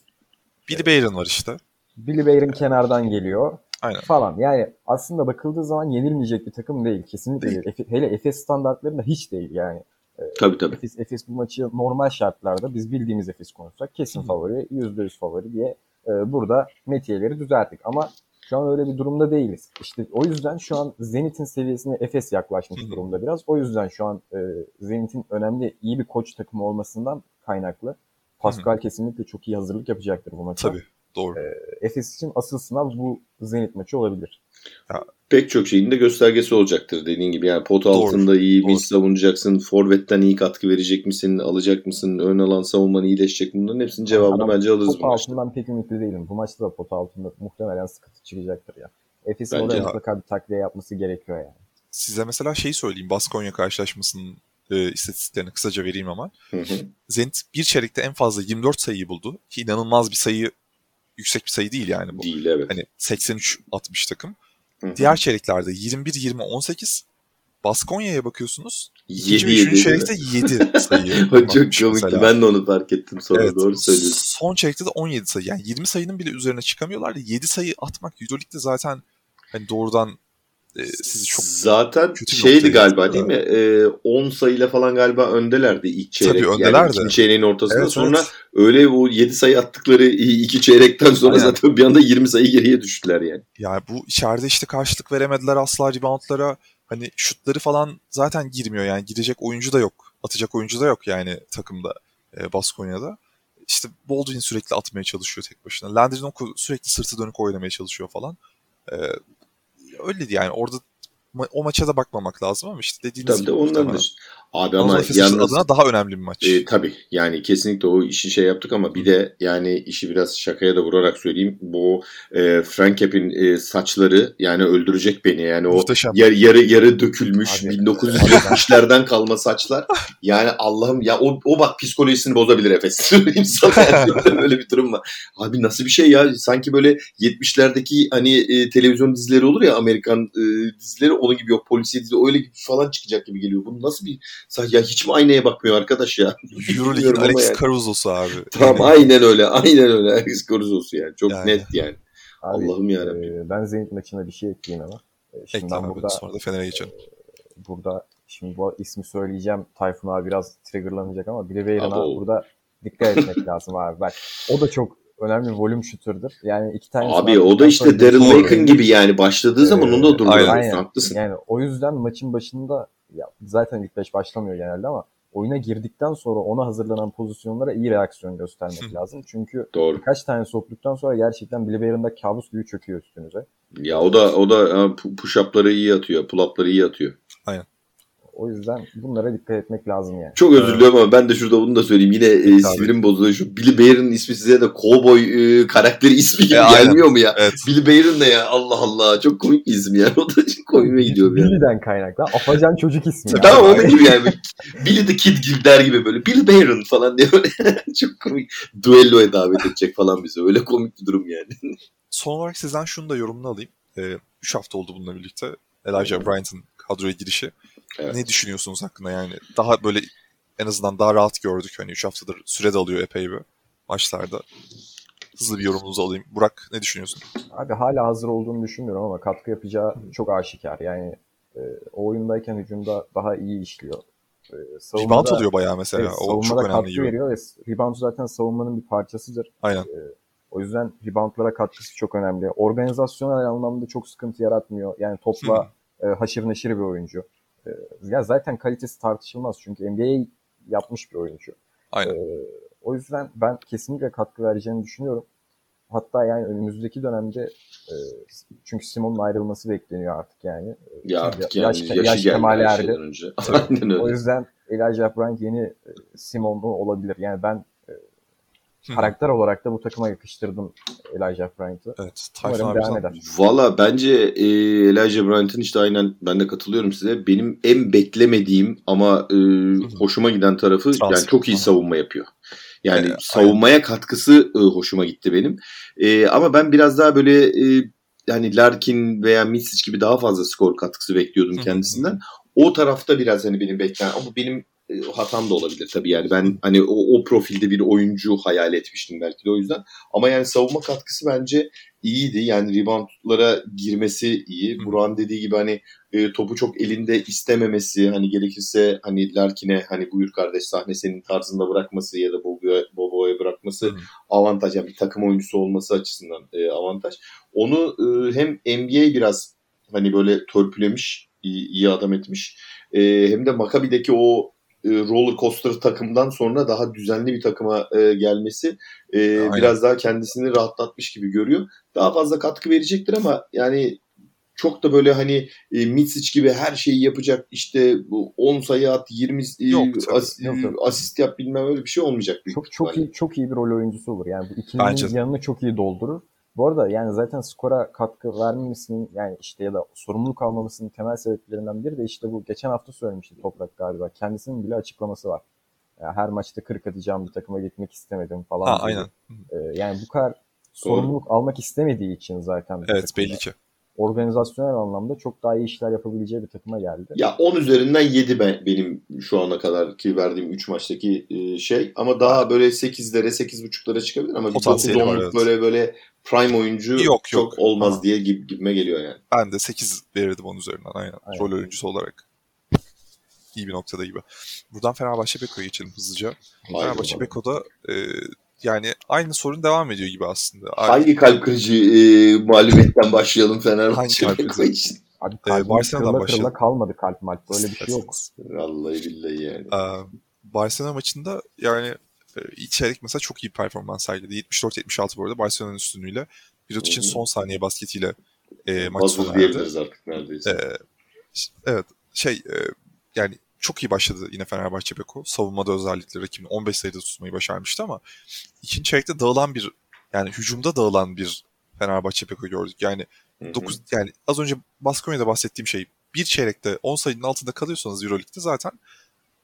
Billy Bayron var işte. Billy Bayron kenardan geliyor. Aynen. Falan. Yani aslında bakıldığı zaman yenilmeyecek bir takım değil. Kesinlikle değil. değil. Hele Efes standartlarında hiç değil yani. E, tabii tabii. Efes, Efes bu maçı normal şartlarda biz bildiğimiz Efes konuşsak kesin Hı. favori, %100 favori diye e, burada metiyeleri düzelttik. Ama şu an öyle bir durumda değiliz. İşte o yüzden şu an Zenit'in seviyesine Efes yaklaşmış durumda biraz. O yüzden şu an e, Zenit'in önemli iyi bir koç takımı olmasından kaynaklı. Pascal Hı-hı. kesinlikle çok iyi hazırlık yapacaktır bu maça. Tabii. Doğru. E, Efes için asıl sınav bu Zenit maçı olabilir. Ya, pek çok şeyin de göstergesi olacaktır dediğin gibi. Yani pot altında doğru, iyi doğru. bir savunacaksın. Forvet'ten iyi katkı verecek misin? Alacak mısın? Ön alan savunman iyileşecek mi? Bunların hepsinin cevabını bence alırız bu maçta. Pot altından pek ümitli değilim. Bu maçta da pot altında muhtemelen sıkıntı çıkacaktır ya. Efes'in oraya mutlaka bir takviye yapması gerekiyor yani. Size mesela şeyi söyleyeyim. Baskonya karşılaşmasının e, istatistiklerini kısaca vereyim ama. Hı hı. Zenit bir çeyrekte en fazla 24 sayıyı buldu. Ki inanılmaz bir sayı yüksek bir sayı değil yani bu. Değil evet. Hani 83-60 takım. Hı-hı. Diğer çeyreklerde 21-20-18 Baskonya'ya bakıyorsunuz. 7 ve 3. çeyrekte 7 sayı. Çok komikti. Ben de onu fark ettim sonra evet, doğru söylüyorsun. Son çeyrekte de 17 sayı. Yani 20 sayının bile üzerine çıkamıyorlar. 7 sayı atmak Euroleague'de zaten hani doğrudan e, sizi çok Zaten şeydi galiba değil mi? E, 10 sayıyla falan galiba öndelerdi ilk çeyrek. Tabii öndelerdi. Yani ikinci çeyreğin ortasında. Evet, sonra evet. öyle o 7 sayı attıkları iki çeyrekten sonra Aynen. zaten bir anda 20 sayı geriye düştüler yani. Yani bu içeride işte karşılık veremediler asla reboundlara. Hani şutları falan zaten girmiyor yani. Gidecek oyuncu da yok. Atacak oyuncu da yok yani takımda e, Baskonya'da. İşte Baldwin sürekli atmaya çalışıyor tek başına. Landry sürekli sırtı dönük oynamaya çalışıyor falan. E, öyleydi yani. Orada ma- o maça da bakmamak lazım ama işte dediğiniz tabii gibi. Tabii ondandır. Abi ama yalnız adına daha önemli bir maç. E, tabii yani kesinlikle o işi şey yaptık ama bir de yani işi biraz şakaya da vurarak söyleyeyim. Bu e, Frank Cap'in e, saçları yani öldürecek beni. Yani o yarı yarı, yarı dökülmüş abi, 1970'lerden kalma saçlar. Yani Allah'ım ya o, o bak psikolojisini bozabilir Efes. Böyle bir durum var. Abi nasıl bir şey ya? Sanki böyle 70'lerdeki hani e, televizyon dizileri olur ya Amerikan e, dizileri onun gibi yok polisiye dizi öyle gibi falan çıkacak gibi geliyor. Bu nasıl bir ya hiç mi aynaya bakmıyor arkadaş ya? Euroleague'in Alex yani. Caruso'su abi. Tamam aynen öyle. Aynen öyle Alex Caruso'su yani. Çok yani. net yani. Abi, Allah'ım yarabbim. E, ben Zenit maçına bir şey ekleyeyim ama. E, şimdi Ekle ben abi, burada, sonra da Fener'e geçelim. E, burada şimdi bu ismi söyleyeceğim. Tayfun abi biraz triggerlanacak ama Billy Bayron'a burada dikkat etmek lazım abi. Bak o da çok önemli bir volüm shooter'dır. Yani iki tane Abi o da işte Daryl Lakin gibi yani başladığı zaman ee, onu da durduramıyorsun. Haklısın. Yani o yüzden maçın başında ya zaten ilk beş başlamıyor genelde ama oyuna girdikten sonra ona hazırlanan pozisyonlara iyi reaksiyon göstermek lazım. Çünkü Doğru. birkaç tane soktuktan sonra gerçekten Bayron'da kabus gibi çöküyor üstünüze. Ya o da o da push-up'ları iyi atıyor, pull-up'ları iyi atıyor. Aynen. O yüzden bunlara dikkat etmek lazım yani. Çok özür diliyorum ama ben de şurada bunu da söyleyeyim. Yine e, sinirim bozuluyor. Şu Billy Bayron'ın ismi size de cowboy e, karakteri ismi gibi e, gelmiyor mu ya? Evet. Billy Bayron ne ya? Allah Allah. Çok komik bir isim yani. O da çok komime gidiyor. Yani. Billy'den kaynaklı. Afacan çocuk ismi. Yani. Tamam onun gibi yani. Billy the Kid gibi der gibi böyle. Billy Bayron falan diye böyle. çok komik. Duello'ya davet edecek falan bize. Öyle komik bir durum yani. Son olarak sizden şunu da yorumunu alayım. 3 ee, hafta oldu bununla birlikte. Elijah Bryant'ın kadroya girişi. Evet. Ne düşünüyorsunuz hakkında yani? Daha böyle en azından daha rahat gördük. Hani 3 haftadır süre de alıyor epey bir maçlarda. Hızlı bir yorumunuzu alayım. Burak ne düşünüyorsun? Abi hala hazır olduğunu düşünmüyorum ama katkı yapacağı çok aşikar. Yani e, o oyundayken hücumda daha iyi işliyor. E, savunmada, rebound oluyor bayağı mesela. Evet, o çok önemli gibi. veriyor ve rebound zaten savunmanın bir parçasıdır. Aynen. E, o yüzden reboundlara katkısı çok önemli. Organizasyonel anlamda çok sıkıntı yaratmıyor. Yani topla e, haşır neşir bir oyuncu. E, ya zaten kalitesi tartışılmaz çünkü NBA yapmış bir oyuncu. Aynen. E, o yüzden ben kesinlikle katkı vereceğini düşünüyorum. Hatta yani önümüzdeki dönemde e, çünkü Simon'un ayrılması bekleniyor artık yani. Ya artık yani yaş, yaşı yaş kemale erdi. Önce. Aynen öyle. O yüzden Elijah Bryant yeni e, Simon'u olabilir. Yani ben Karakter olarak da bu takıma yakıştırdım Elijah Bryant'ı. Evet. Umarım devam eder. Valla bence e, Elijah Bryant'ın işte aynen ben de katılıyorum size. Benim en beklemediğim ama e, hoşuma giden tarafı Transfer. yani çok iyi savunma yapıyor. Yani ee, savunmaya aynen. katkısı e, hoşuma gitti benim. E, ama ben biraz daha böyle e, yani Larkin veya Mitsic gibi daha fazla skor katkısı bekliyordum kendisinden. O tarafta biraz hani benim beklen ama benim hatam da olabilir tabii. Yani ben hani o, o profilde bir oyuncu hayal etmiştim belki de o yüzden. Ama yani savunma katkısı bence iyiydi. Yani reboundlara girmesi iyi. Buran dediği gibi hani e, topu çok elinde istememesi hani gerekirse hani Larkin'e hani buyur kardeş sahne senin tarzında bırakması ya da Bobo'ya bırakması Hı. avantaj. Yani bir takım oyuncusu olması açısından e, avantaj. Onu e, hem NBA biraz hani böyle törpülemiş iyi, iyi adam etmiş e, hem de Maccabi'deki o e, roller coaster takımdan sonra daha düzenli bir takıma e, gelmesi e, biraz daha kendisini rahatlatmış gibi görüyor. Daha fazla katkı verecektir ama yani çok da böyle hani e, Mitsic gibi her şeyi yapacak işte bu 10 sayı at 20 e, yok, as, yok, yok. asist yap bilmem öyle bir şey olmayacak. Çok çok iyi çok iyi bir rol oyuncusu olur. Yani bu ikilinin yanını çok iyi doldurur. Bu arada yani zaten skora katkı vermemesinin yani işte ya da sorumluluk almamasının temel sebeplerinden biri de işte bu geçen hafta söylemişti Toprak galiba. Kendisinin bile açıklaması var. Yani her maçta 40 atacağım bir takıma gitmek istemedim falan. Ha, aynen. Ee, yani bu kadar sorumluluk Doğru. almak istemediği için zaten. Evet takımda. belli ki organizasyonel anlamda çok daha iyi işler yapabileceği bir takıma geldi. Ya 10 üzerinden 7 ben, benim şu ana kadar ki verdiğim 3 maçtaki e, şey ama daha böyle 8'lere 8.5'lara çıkabilir ama bir 9 evet. böyle böyle prime oyuncu yok, çok yok. olmaz Aha. diye gibi, gibime geliyor yani. Ben de 8 verirdim onun üzerinden aynen. aynen. Rol oyuncusu olarak. İyi bir noktada gibi. Buradan Fenerbahçe Beko'ya geçelim hızlıca. Aynen Fenerbahçe Beko'da e, yani aynı sorun devam ediyor gibi aslında. Hangi kalp kırıcı e, mağlubiyetten başlayalım Fenerbahçe Hangi kalp kırıcı? Abi kalbim ee, Barcelona'dan başlayalım. kalmadı kalp maç. Böyle bir şey yok. Vallahi billahi yani. Ee, Barcelona maçında yani e, içerik mesela çok iyi performans sergiledi. 74-76 bu arada Barcelona'nın üstünlüğüyle. Birot için son saniye basketiyle e, maç sona erdi. artık neredeyse. E, Evet şey e, yani çok iyi başladı yine Fenerbahçe Beko. Savunmada özellikle rakibini 15 sayıda tutmayı başarmıştı ama ikinci çeyrekte dağılan bir yani hücumda dağılan bir Fenerbahçe Beko gördük. Yani Hı-hı. 9 yani az önce Baskonya'da bahsettiğim şey bir çeyrekte 10 sayının altında kalıyorsanız EuroLeague'de zaten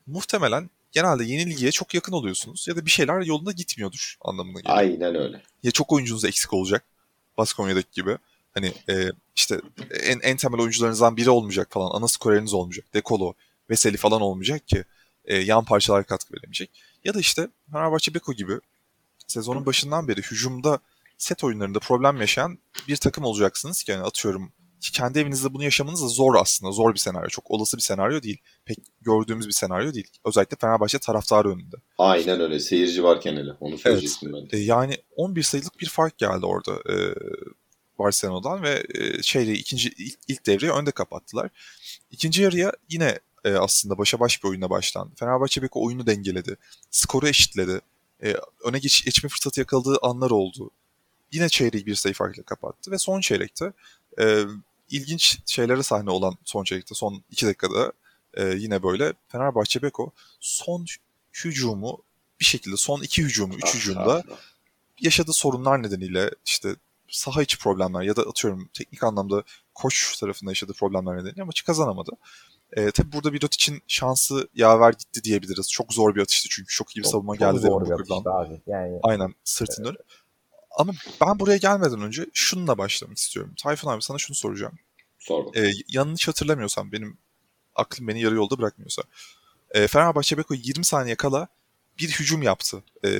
muhtemelen genelde yenilgiye çok yakın oluyorsunuz ya da bir şeyler yolunda gitmiyordur anlamına geliyor. Aynen öyle. Ya çok oyuncunuz eksik olacak Baskonya'daki gibi. Hani e, işte en, en temel oyuncularınızdan biri olmayacak falan. Ana skoreriniz olmayacak. Dekolo, Veseli falan olmayacak ki e, yan parçalar katkı veremeyecek. Ya da işte Fenerbahçe Beko gibi sezonun başından beri hücumda set oyunlarında problem yaşayan bir takım olacaksınız ki yani atıyorum kendi evinizde bunu yaşamanız da zor aslında. Zor bir senaryo. Çok olası bir senaryo değil. Pek gördüğümüz bir senaryo değil. Özellikle Fenerbahçe taraftarı önünde. Aynen öyle. Seyirci varken hele. Onu söyleyecektim evet. ben. E, yani 11 sayılık bir fark geldi orada e, Barcelona'dan ve e, şeyle ikinci ilk, ilk devreyi önde kapattılar. İkinci yarıya yine e, aslında başa baş bir oyuna başlandı. Fenerbahçe belki oyunu dengeledi. Skoru eşitledi. E, öne geç, geçme fırsatı yakaladığı anlar oldu. Yine çeyreği bir sayı farkıyla kapattı ve son çeyrekte e, ilginç şeylere sahne olan son çeyrekte, son iki dakikada e, yine böyle Fenerbahçe Beko son hücumu bir şekilde son iki hücumu, üç hücumda yaşadığı sorunlar nedeniyle işte saha içi problemler ya da atıyorum teknik anlamda koç tarafında yaşadığı problemler nedeniyle maçı kazanamadı. E, tabi burada bir için şansı yaver gitti diyebiliriz. Çok zor bir atıştı çünkü çok iyi bir savunma çok geldi. Çok zor bir atıştı abi. Yani... Aynen sırtını evet. Ama ben buraya gelmeden önce şununla başlamak istiyorum. Tayfun abi sana şunu soracağım. Sor. Ee, yanlış hatırlamıyorsam benim aklım beni yarı yolda bırakmıyorsa. E, Fenerbahçe Beko 20 saniye kala bir hücum yaptı. E,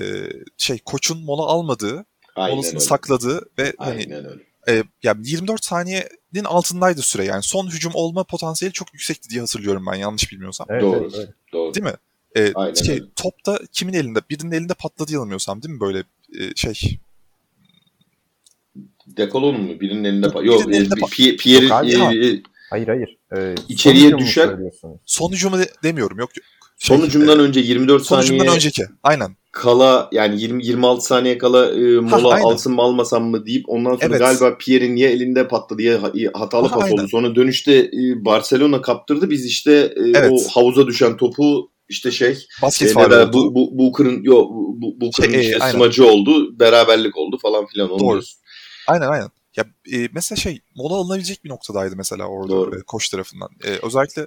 şey koçun mola almadığı, Aynen molasını öyle. sakladığı ve hani, Aynen hani öyle. E, yani 24 saniyenin altındaydı süre. Yani son hücum olma potansiyeli çok yüksekti diye hatırlıyorum ben yanlış bilmiyorsam. Evet, doğru. Evet, doğru. Değil mi? E, Aynen şey, öyle. Top da kimin elinde? Birinin elinde patladı yanılmıyorsam değil mi böyle e, şey Dekolon mu? Birinin elinde pa- Yok, elinde pa- Pierre e, Hayır hayır. Ee, içeriye düşen son hücumu de, demiyorum. Yok yok. Şey, son hücumdan e, önce 24 son saniye. Son önceki. Aynen. Kala yani 20 26 saniye kala e, mola ha, alsın mı almasam mı deyip ondan sonra evet. galiba Pierre'in niye elinde patladı diye hatalı pas oldu. Sonra dönüşte e, Barcelona kaptırdı. Biz işte e, evet. o havuza düşen topu işte şey Basket e, ne bu bu Booker'ın yo bu Booker'ın şey, işte e, smacı oldu, beraberlik oldu falan filan onu Doğru. Aynen aynen. Ya e, mesela şey mola alınabilecek bir noktadaydı mesela orada Doğru. E, koç tarafından. E, özellikle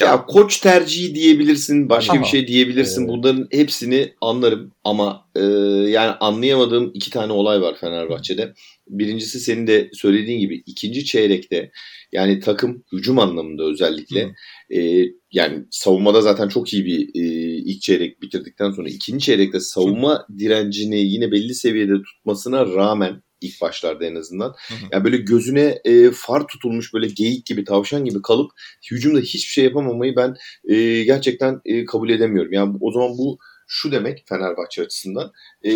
ya, ya koç tercihi diyebilirsin, başka ama, bir şey diyebilirsin. E, Bunların hepsini anlarım ama e, yani anlayamadığım iki tane olay var Fenerbahçe'de. Birincisi senin de söylediğin gibi ikinci çeyrekte yani takım hücum anlamında özellikle e, yani savunmada zaten çok iyi bir e, ilk çeyrek bitirdikten sonra ikinci çeyrekte savunma direncini yine belli seviyede tutmasına rağmen ilk başlarda en azından. Hı hı. Yani böyle gözüne e, far tutulmuş böyle geyik gibi tavşan gibi kalıp hücumda hiçbir şey yapamamayı ben e, gerçekten e, kabul edemiyorum. Yani o zaman bu şu demek Fenerbahçe açısından. E,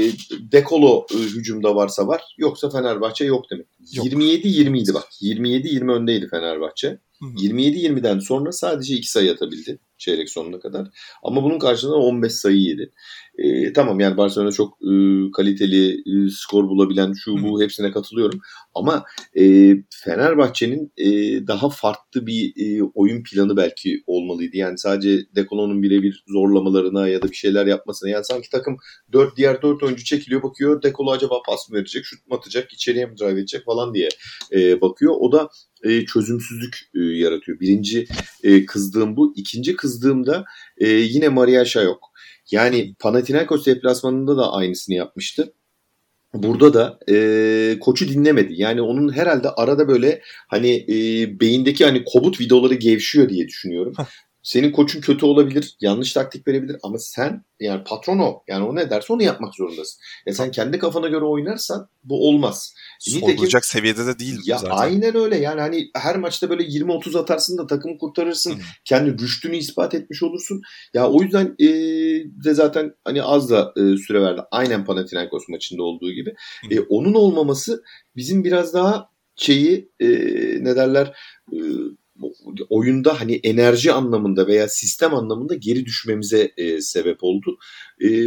dekolo e, hücumda varsa var yoksa Fenerbahçe yok demek. 27-20 bak. 27-20 öndeydi Fenerbahçe. 27-20'den sonra sadece 2 sayı atabildi çeyrek sonuna kadar. Ama bunun karşılığında 15 sayı yedi. E, tamam yani Barcelona çok e, kaliteli e, skor bulabilen şu bu hepsine katılıyorum. Ama e, Fenerbahçe'nin e, daha farklı bir e, oyun planı belki olmalıydı. Yani sadece Dekolo'nun birebir zorlamalarına ya da bir şeyler yapmasına. Yani sanki takım 4 diğer 4 oyuncu çekiliyor bakıyor. Dekolo acaba pas mı verecek, şut mu atacak, içeriye mi drive edecek falan diye e, bakıyor. O da e, çözümsüzlük e, yaratıyor. Birinci e, kızdığım bu. İkinci kızdığımda e, yine Maria yok. Yani Panathinaikos deplasmanında da aynısını yapmıştı. Burada da e, koçu dinlemedi. Yani onun herhalde arada böyle hani e, beyindeki hani kobut videoları gevşiyor diye düşünüyorum. Senin koçun kötü olabilir, yanlış taktik verebilir ama sen yani patron o. Yani o ne derse onu yapmak zorundasın. Ya sen kendi kafana göre oynarsan bu olmaz. Sorulacak seviyede de değil ya zaten. Aynen öyle. Yani hani her maçta böyle 20-30 atarsın da takım kurtarırsın. Hı. Kendi rüştünü ispat etmiş olursun. Ya o yüzden e, de zaten hani az da e, süre verdi. Aynen Panathinaikos maçında olduğu gibi. E, onun olmaması bizim biraz daha şeyi e, ne derler e, oyunda hani enerji anlamında veya sistem anlamında geri düşmemize e, sebep oldu. E,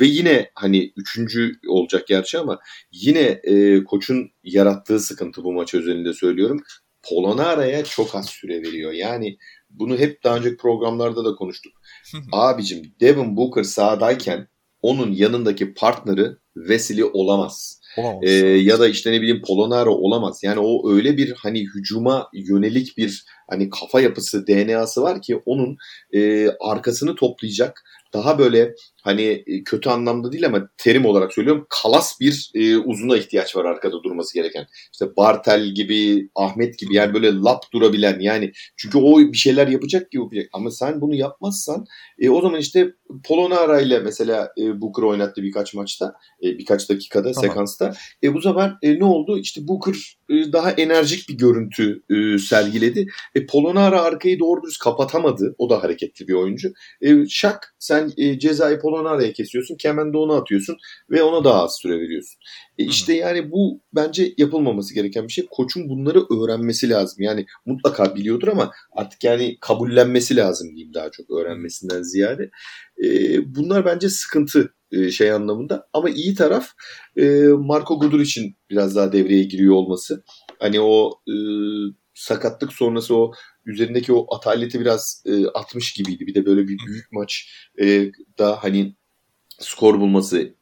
ve yine hani üçüncü olacak gerçi ama yine e, koçun yarattığı sıkıntı bu maç özelinde söylüyorum. Polonara'ya çok az süre veriyor. Yani bunu hep daha önceki programlarda da konuştuk. Abicim Devin Booker sahadayken onun yanındaki partneri Vesili olamaz. Olamaz. Ee, ya da işte ne bileyim Polonara olamaz. Yani o öyle bir hani hücuma yönelik bir hani kafa yapısı, DNA'sı var ki onun e, arkasını toplayacak daha böyle hani e, kötü anlamda değil ama terim olarak söylüyorum kalas bir e, uzuna ihtiyaç var arkada durması gereken. İşte Bartel gibi, Ahmet gibi yani böyle lap durabilen yani çünkü o bir şeyler yapacak ki yapacak ama sen bunu yapmazsan e, o zaman işte Polonara ile mesela e, Booker oynattı birkaç maçta e, birkaç dakikada tamam. sekansta. E, bu sefer e, ne oldu? İşte Booker e, daha enerjik bir görüntü e, sergiledi. E, Polonara arkayı doğru düz kapatamadı. O da hareketli bir oyuncu. E, şak sen e, cezayı Polonara'ya kesiyorsun. Kemen de onu atıyorsun ve ona daha az süre veriyorsun. E, işte yani bu bence yapılmaması gereken bir şey. Koçun bunları öğrenmesi lazım. Yani mutlaka biliyordur ama artık yani kabullenmesi lazım diyeyim daha çok öğrenmesinden ziyade. E, bunlar bence sıkıntı e, şey anlamında. Ama iyi taraf e, Marco Gudur için biraz daha devreye giriyor olması. Hani o e, sakatlık sonrası o üzerindeki o ataleti biraz e, atmış gibiydi. Bir de böyle bir büyük maç e, da hani skor bulması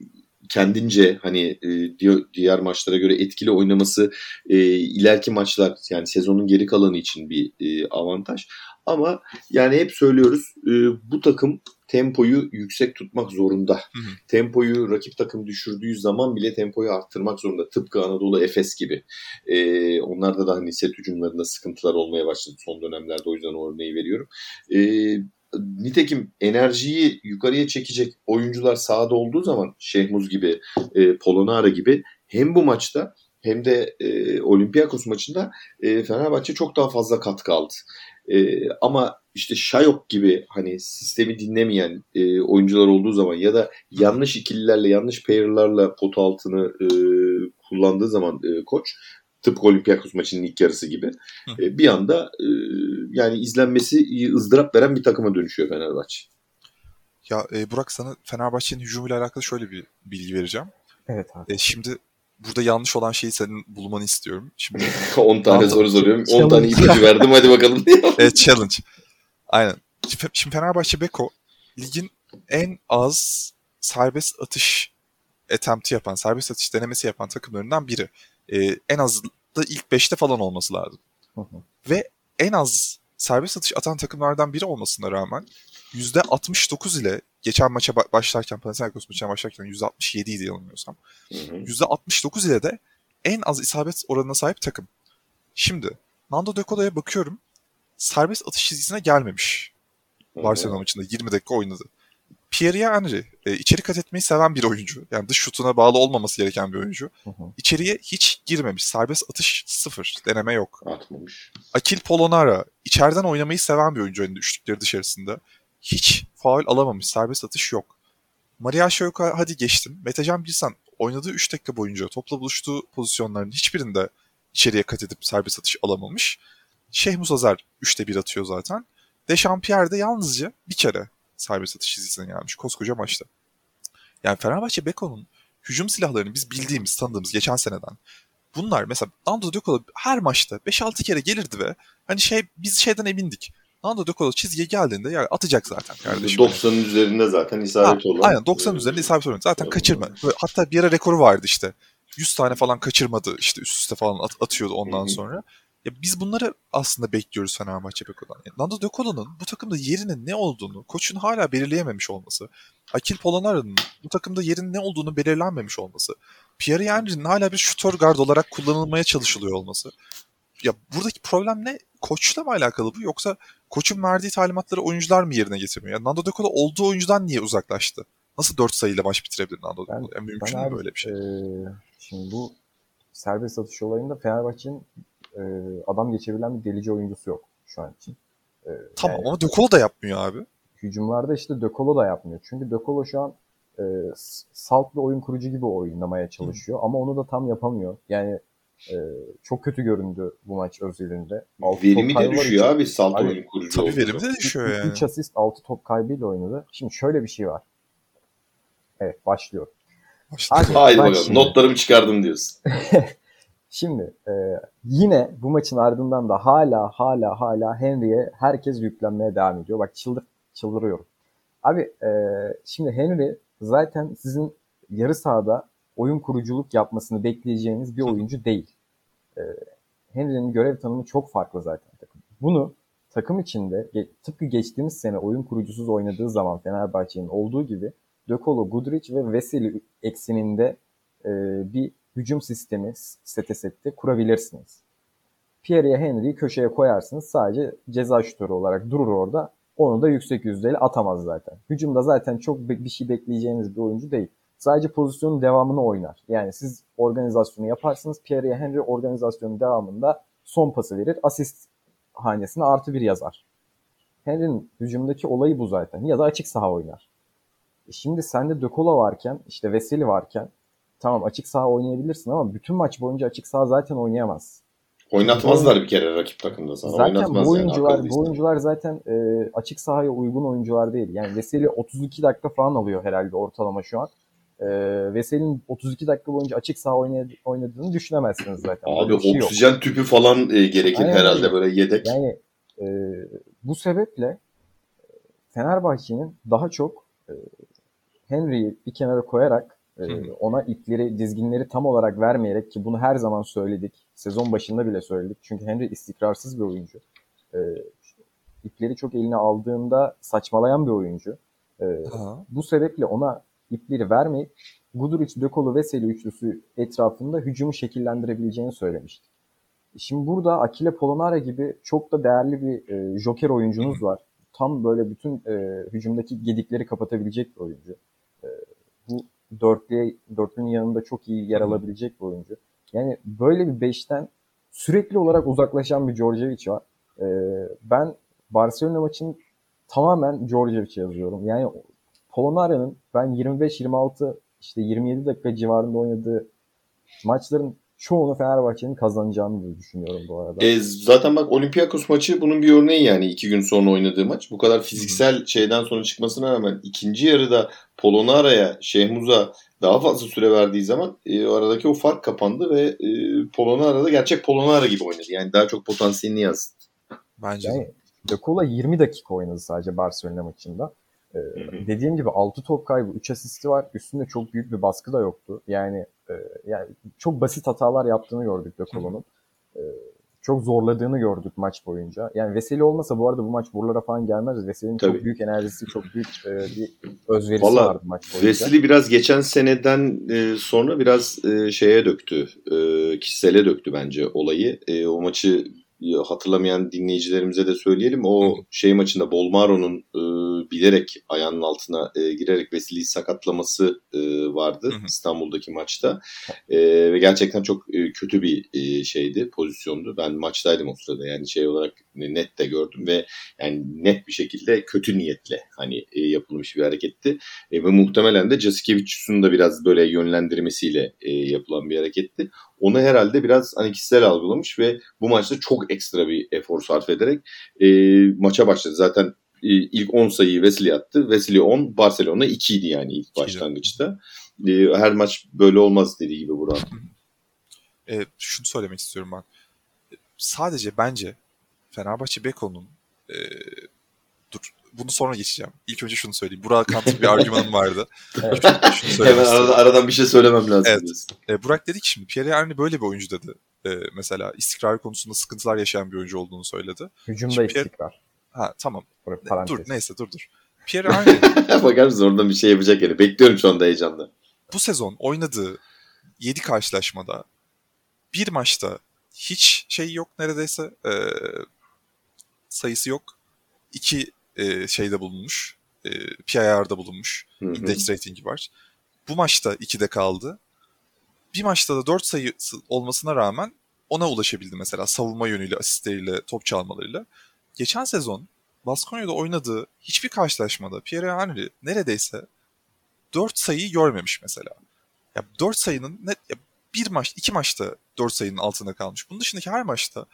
kendince hani e, diğer maçlara göre etkili oynaması e, ileriki maçlar yani sezonun geri kalanı için bir e, avantaj. Ama yani hep söylüyoruz e, bu takım tempoyu yüksek tutmak zorunda. Hı hı. Tempoyu rakip takım düşürdüğü zaman bile tempoyu arttırmak zorunda. Tıpkı Anadolu Efes gibi. Ee, onlarda da hani set hücumlarında sıkıntılar olmaya başladı son dönemlerde. O yüzden o örneği veriyorum. Ee, nitekim enerjiyi yukarıya çekecek oyuncular sahada olduğu zaman Şehmuz gibi, e, Polonara gibi hem bu maçta hem de e, Olympiakos maçında e, Fenerbahçe çok daha fazla katkı aldı. E, ama işte Şayok gibi hani sistemi dinlemeyen e, oyuncular olduğu zaman ya da yanlış ikililerle yanlış pair'larla pot altını e, kullandığı zaman e, koç tıpkı Olympiakos maçının ilk yarısı gibi e, bir anda e, yani izlenmesi ızdırap veren bir takıma dönüşüyor Fenerbahçe. Ya e, Burak sana Fenerbahçe'nin hücumuyla alakalı şöyle bir bilgi vereceğim. Evet abi. E, şimdi burada yanlış olan şeyi senin bulmanı istiyorum. Şimdi 10 tane soru soruyorum. 10 tane ipucu verdim hadi bakalım. evet challenge. Aynen. Şimdi Fenerbahçe Beko ligin en az serbest atış attempt'i yapan, serbest atış denemesi yapan takımlarından biri. Ee, en az da ilk 5'te falan olması lazım. Hı hı. Ve en az serbest atış atan takımlardan biri olmasına rağmen %69 ile geçen maça başlarken Panathinaikos maçına başlarken %67 idi yanılmıyorsam. Hı hı. %69 ile de en az isabet oranına sahip takım. Şimdi Nando De Colo'ya bakıyorum serbest atış çizgisine gelmemiş. Barcelona maçında 20 dakika oynadı. Pierre Henry e, içeri kat etmeyi seven bir oyuncu. Yani dış şutuna bağlı olmaması gereken bir oyuncu. Hı hı. İçeriye hiç girmemiş. Serbest atış sıfır. Deneme yok. Atmamış. Akil Polonara içeriden oynamayı seven bir oyuncu. Yani üçlükleri dışarısında. Hiç faul alamamış. Serbest atış yok. Maria Şoyka hadi geçtim. Metecan Bilsan oynadığı 3 dakika boyunca topla buluştuğu pozisyonların hiçbirinde içeriye kat edip serbest atış alamamış. Şeyh Musazar 3'te 1 atıyor zaten. Dechampierre de yalnızca bir kere serbest atış çizgisine gelmiş koskoca maçta. Yani Fenerbahçe Beko'nun hücum silahlarını biz bildiğimiz, tanıdığımız geçen seneden bunlar mesela Nando De Colo her maçta 5-6 kere gelirdi ve hani şey biz şeyden emindik. Nando De Colo çizgiye geldiğinde yani atacak zaten kardeşim. 90'ın üzerinde zaten isabet olan. Aynen 90'ın üzerinde isabet olan. Zaten kaçırma. Hatta bir ara rekoru vardı işte. 100 tane falan kaçırmadı işte üst üste falan at, atıyordu ondan Hı-hı. sonra. Ya biz bunları aslında bekliyoruz Fenerbahçe Beko'dan. Yani Nando De Colo'nun bu takımda yerinin ne olduğunu koçun hala belirleyememiş olması, Akil Polonara'nın bu takımda yerin ne olduğunu belirlenmemiş olması, Pierre Henry'nin hala bir şutör gard olarak kullanılmaya çalışılıyor olması. Ya buradaki problem ne? Koçla mı alakalı bu yoksa koçun verdiği talimatları oyuncular mı yerine getirmiyor? Yani Nando De Colo olduğu oyuncudan niye uzaklaştı? Nasıl 4 sayıyla maç bitirebilir Nando De Colo? Yani mümkün mü böyle bir şey? Ee, şimdi bu serbest atış olayında Fenerbahçe'nin e, adam geçebilen bir delici oyuncusu yok şu an için. E, tamam yani, ama Dökolo da yapmıyor abi. Hücumlarda işte Dökolo da yapmıyor. Çünkü Dökolo şu an e, salt bir oyun kurucu gibi oynamaya çalışıyor. Hı. Ama onu da tam yapamıyor. Yani e, çok kötü göründü bu maç özelinde. Verimi de düşüyor için, abi salt abi, oyun kurucu Tabii verimi de düşüyor yani. 3 asist 6 top kaybıyla oynadı. Şimdi şöyle bir şey var. Evet başlıyor. Başlıyor. Haydi bakalım şimdi. notlarımı çıkardım diyorsun. Şimdi e, yine bu maçın ardından da hala hala hala Henry'e herkes yüklenmeye devam ediyor. Bak çıldır, çıldırıyorum. Abi e, şimdi Henry zaten sizin yarı sahada oyun kuruculuk yapmasını bekleyeceğiniz bir oyuncu değil. E, Henry'nin görev tanımı çok farklı zaten takım. Bunu takım içinde tıpkı geçtiğimiz sene oyun kurucusuz oynadığı zaman Fenerbahçe'nin olduğu gibi De Colo, Guduric ve Veseli ekseninde e, bir hücum sistemi sete sette kurabilirsiniz. Pierre'ye Henry'i köşeye koyarsınız. Sadece ceza şutörü olarak durur orada. Onu da yüksek yüzdeli atamaz zaten. Hücumda zaten çok bir şey bekleyeceğiniz bir oyuncu değil. Sadece pozisyonun devamını oynar. Yani siz organizasyonu yaparsınız. Pierre'ye Henry organizasyonun devamında son pası verir. Asist hanesine artı bir yazar. Henry'nin hücumdaki olayı bu zaten. Ya da açık saha oynar. E şimdi sende De Cola varken, işte Veseli varken tamam açık saha oynayabilirsin ama bütün maç boyunca açık saha zaten oynayamaz. Oynatmazlar bir kere rakip takımda sana. Zaten bu oyuncular, yani, bu oyuncular zaten e, açık sahaya uygun oyuncular değil. Yani Veseli 32 dakika falan alıyor herhalde ortalama şu an. E, Veseli'nin 32 dakika boyunca açık saha oynadığını düşünemezsiniz zaten. Abi şey oksijen yok. tüpü falan e, gerekir Aynen herhalde öyle. böyle yedek. Yani e, bu sebeple Fenerbahçe'nin daha çok e, Henry'i bir kenara koyarak ee, ona ipleri, dizginleri tam olarak vermeyerek ki bunu her zaman söyledik. Sezon başında bile söyledik. Çünkü Henry istikrarsız bir oyuncu. Ee, ipleri çok eline aldığında saçmalayan bir oyuncu. Ee, bu sebeple ona ipleri vermeyip Guduric, Dökolu, Veseli üçlüsü etrafında hücumu şekillendirebileceğini söylemiştik. Şimdi burada Akile Polonara gibi çok da değerli bir e, joker oyuncunuz var. Tam böyle bütün e, hücumdaki gedikleri kapatabilecek bir oyuncu. E, bu dörtlüye, dörtlünün yanında çok iyi yer alabilecek bir oyuncu. Yani böyle bir beşten sürekli olarak uzaklaşan bir Djordjevic var. Ee, ben Barcelona maçını tamamen Djordjevic'e yazıyorum. Yani Polonara'nın ben 25-26 işte 27 dakika civarında oynadığı maçların çoğunu Fenerbahçe'nin kazanacağını düşünüyorum bu arada. E, zaten bak Olympiakos maçı bunun bir örneği yani iki gün sonra oynadığı maç. Bu kadar fiziksel hmm. şeyden sonra çıkmasına rağmen ikinci yarıda Polonara'ya, Şehmuz'a daha fazla süre verdiği zaman e, aradaki o fark kapandı ve e, Polonara da gerçek Polonara gibi oynadı. Yani daha çok potansiyelini yazdı. Bence yani, De Cola 20 dakika oynadı sadece Barcelona maçında. Ee, dediğim gibi 6 top kaybı, 3 asisti var. Üstünde çok büyük bir baskı da yoktu. Yani e, yani çok basit hatalar yaptığını gördük De Colo'nun. Ee, çok zorladığını gördük maç boyunca. Yani Veseli olmasa bu arada bu maç buralara falan gelmez. Veseli'nin çok büyük enerjisi, çok büyük e, bir özverisi Vallahi, vardı maç boyunca. Veseli biraz geçen seneden e, sonra biraz e, şeye döktü. E, kişisele döktü bence olayı. E, o maçı hatırlamayan dinleyicilerimize de söyleyelim. O Hı. şey maçında Bolmaro'nun e, bilerek ayağının altına e, girerek Vesili'yi sakatlaması e, vardı Hı. İstanbul'daki maçta. E, ve gerçekten çok e, kötü bir e, şeydi, pozisyondu. Ben maçtaydım o sırada yani şey olarak net de gördüm ve yani net bir şekilde kötü niyetle hani e, yapılmış bir hareketti. E, ve muhtemelen de Jasikevicius'un da biraz böyle yönlendirmesiyle e, yapılan bir hareketti. Onu herhalde biraz hani kişisel algılamış ve bu maçta çok ekstra bir efor sarf ederek e, maça başladı. Zaten e, ilk 10 sayıyı Wesley attı. Wesley 10, Barcelona 2 idi yani ilk başlangıçta. E, her maç böyle olmaz dediği gibi Burak. E, şunu söylemek istiyorum ben. Sadece bence Fenerbahçe Beko'nun e, bunu sonra geçeceğim. İlk önce şunu söyleyeyim. Burak Kant'ın bir argümanım vardı. evet. Hemen arada, aradan bir şey söylemem lazım. Evet. E, Burak dedi ki şimdi Pierre Henry böyle bir oyuncu dedi. E, mesela istikrar konusunda sıkıntılar yaşayan bir oyuncu olduğunu söyledi. Hücumda şimdi istikrar. Pierre... Ha tamam. Parantez. Dur neyse dur dur. Pierre Henry... Bakar mısın oradan bir şey yapacak yani. Bekliyorum şu anda heyecanla. Bu sezon oynadığı 7 karşılaşmada bir maçta hiç şey yok neredeyse e, sayısı yok. İki e, şeyde bulunmuş. E, PIR'da bulunmuş. Hı hı. Index ratingi var. Bu maçta 2'de kaldı. Bir maçta da 4 sayı olmasına rağmen ona ulaşabildi mesela savunma yönüyle, asistleriyle, top çalmalarıyla. Geçen sezon Baskonya'da oynadığı hiçbir karşılaşmada Pierre Henry neredeyse 4 sayıyı görmemiş mesela. Ya 4 sayının net ya bir maç, iki maçta 4 sayının altında kalmış. Bunun dışındaki her maçta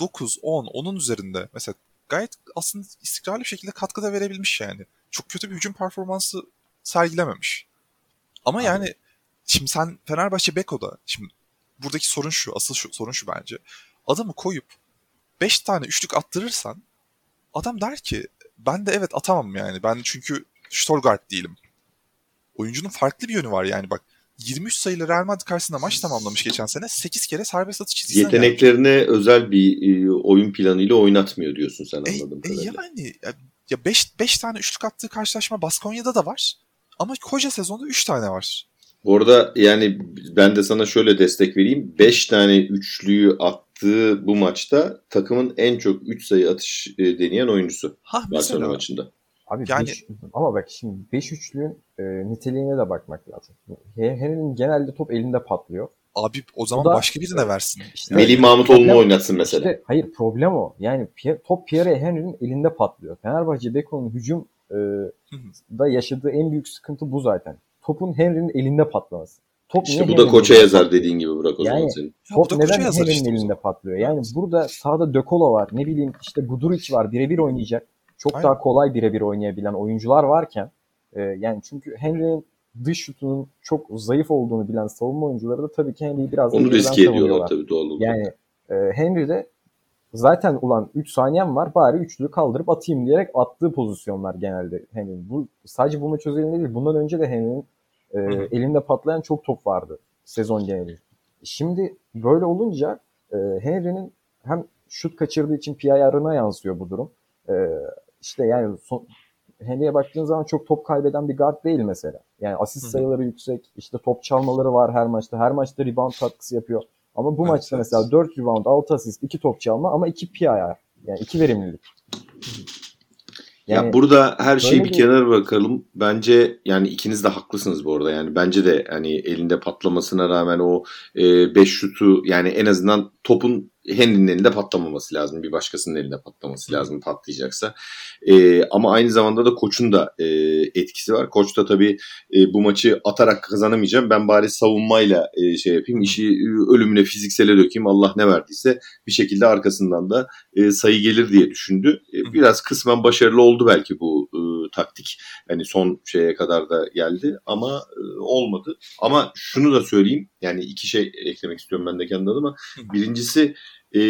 9, 10, onun üzerinde mesela gayet aslında istikrarlı bir şekilde katkıda verebilmiş yani. Çok kötü bir hücum performansı sergilememiş. Ama Abi. yani şimdi sen Fenerbahçe Beko'da şimdi buradaki sorun şu, asıl şu, sorun şu bence. Adamı koyup 5 tane üçlük attırırsan adam der ki ben de evet atamam yani. Ben çünkü Storgard değilim. Oyuncunun farklı bir yönü var yani bak. 23 sayılı Real Madrid karşısında maç tamamlamış geçen sene. 8 kere serbest atış çizgisine Yeteneklerine gelmiş. özel bir e, oyun planıyla oynatmıyor diyorsun sen e, anladım. E, yani ya 5 5 tane üçlük attığı karşılaşma Baskonya'da da var. Ama koca sezonda 3 tane var. Bu arada yani ben de sana şöyle destek vereyim. 5 tane üçlüyü attığı bu maçta takımın en çok 3 sayı atış e, deneyen oyuncusu. Ha, Barcelona maçında. Abi yani... beş, ama bak şimdi 5 üçlüğün e, niteliğine de bakmak lazım. Henry'nin genelde top elinde patlıyor. Abi o zaman da, başka birine versin. Işte, Melih Mahmutoğlu'nu oynatsın mesela. Işte, hayır problem o. Yani top Pierre Henry'nin elinde patlıyor. Fenerbahçe Beko'nun hücum e, da yaşadığı en büyük sıkıntı bu zaten. Topun Henry'nin elinde patlaması. Top işte bu da koça yazar dediğin gibi bırak o yani, zaman senin. Top neden Henry'nin işte elinde patlıyor? Yani burada sahada Dökola var. Ne bileyim işte Guduric var. Birebir oynayacak. Çok Aynen. daha kolay birebir oynayabilen oyuncular varken e, yani çünkü Henry'nin dış şutunun çok zayıf olduğunu bilen savunma oyuncuları da tabii ki Henry'i biraz Onu riske ediyorlar tabii doğal olarak. Yani e, Henry de zaten ulan 3 saniyem var bari üçlüyü kaldırıp atayım diyerek attığı pozisyonlar genelde Henry. Bu sadece bu maç özelinde değil. Bundan önce de Henry'nin e, elinde patlayan çok top vardı sezon geneli. Şimdi böyle olunca e, Henry'nin hem şut kaçırdığı için PIR'ına yansıyor bu durum. E, işte yani son, Henry'e baktığın zaman çok top kaybeden bir guard değil mesela. Yani asist Hı-hı. sayıları yüksek, işte top çalmaları var her maçta. Her maçta rebound katkısı yapıyor. Ama bu evet, maçta evet. mesela 4 rebound, 6 asist, 2 top çalma ama 2 PIR. Yani 2 verimlilik. Yani ya burada her şeyi bir, kenara bırakalım. Bence yani ikiniz de haklısınız bu arada. Yani bence de hani elinde patlamasına rağmen o 5 e, şutu yani en azından topun Henry'nin elinde patlamaması lazım. Bir başkasının elinde patlaması lazım patlayacaksa. E, ama aynı zamanda da koçun da e, etkisi var. Koç da tabii e, bu maçı atarak kazanamayacağım. Ben bari savunmayla e, şey yapayım. işi e, ölümüne fiziksele dökeyim. Allah ne verdiyse bir şekilde arkasından da e, sayı gelir diye düşündü. E, biraz kısmen başarılı oldu belki bu e, taktik. Yani son şeye kadar da geldi ama e, olmadı. Ama şunu da söyleyeyim. Yani iki şey eklemek istiyorum ben de kendi adıma. Birincisi e,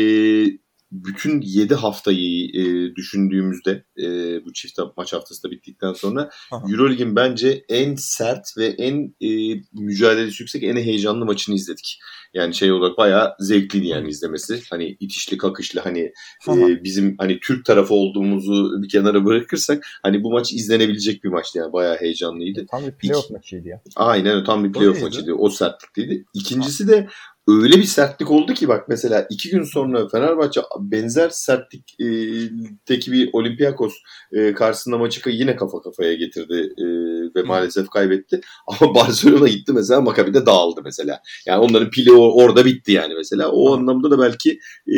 bütün 7 haftayı e, düşündüğümüzde e, bu çift maç haftası da bittikten sonra. Euroleague'in bence en sert ve en e, mücadelesi yüksek en heyecanlı maçını izledik. Yani şey olarak bayağı zevkliydi yani izlemesi. Hani itişli kakışlı hani e, bizim hani Türk tarafı olduğumuzu bir kenara bırakırsak hani bu maç izlenebilecek bir maçtı yani bayağı heyecanlıydı. Tam bir playoff İki... maçıydı ya. Aynen tam bir playoff maçıydı. O sertlikteydi. İkincisi de öyle bir sertlik oldu ki bak mesela iki gün sonra Fenerbahçe benzer sertlikteki bir Olympiakos e, karşısında maçı yine kafa kafaya getirdi e, ve maalesef kaybetti. Ama Barcelona gitti mesela Maccabi'de dağıldı mesela. Yani onların pili orada bitti yani mesela. O anlamda da belki e,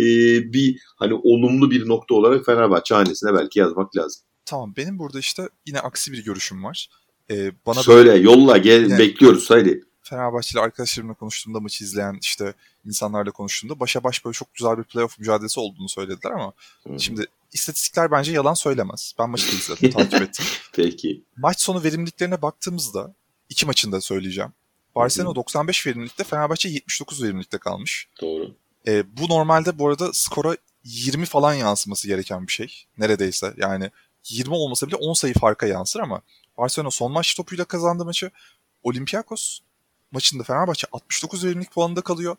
bir hani olumlu bir nokta olarak Fenerbahçe hanesine belki yazmak lazım. Tamam benim burada işte yine aksi bir görüşüm var. Ee, bana Söyle böyle, yolla gel yani, bekliyoruz haydi. Fenerbahçeli arkadaşlarımla konuştuğumda maçı izleyen işte insanlarla konuştuğumda başa baş böyle çok güzel bir playoff mücadelesi olduğunu söylediler ama Hı-hı. şimdi istatistikler bence yalan söylemez. Ben maçı da izledim, takip ettim. Peki. Maç sonu verimliliklerine baktığımızda iki maçında söyleyeceğim. Barcelona Hı-hı. 95 verimlilikte, Fenerbahçe 79 verimlilikte kalmış. Doğru. E, bu normalde bu arada skora 20 falan yansıması gereken bir şey. Neredeyse yani 20 olmasa bile 10 sayı farka yansır ama Barcelona son maç topuyla kazandı maçı. Olympiakos maçında Fenerbahçe 69 verimlilik puanında kalıyor.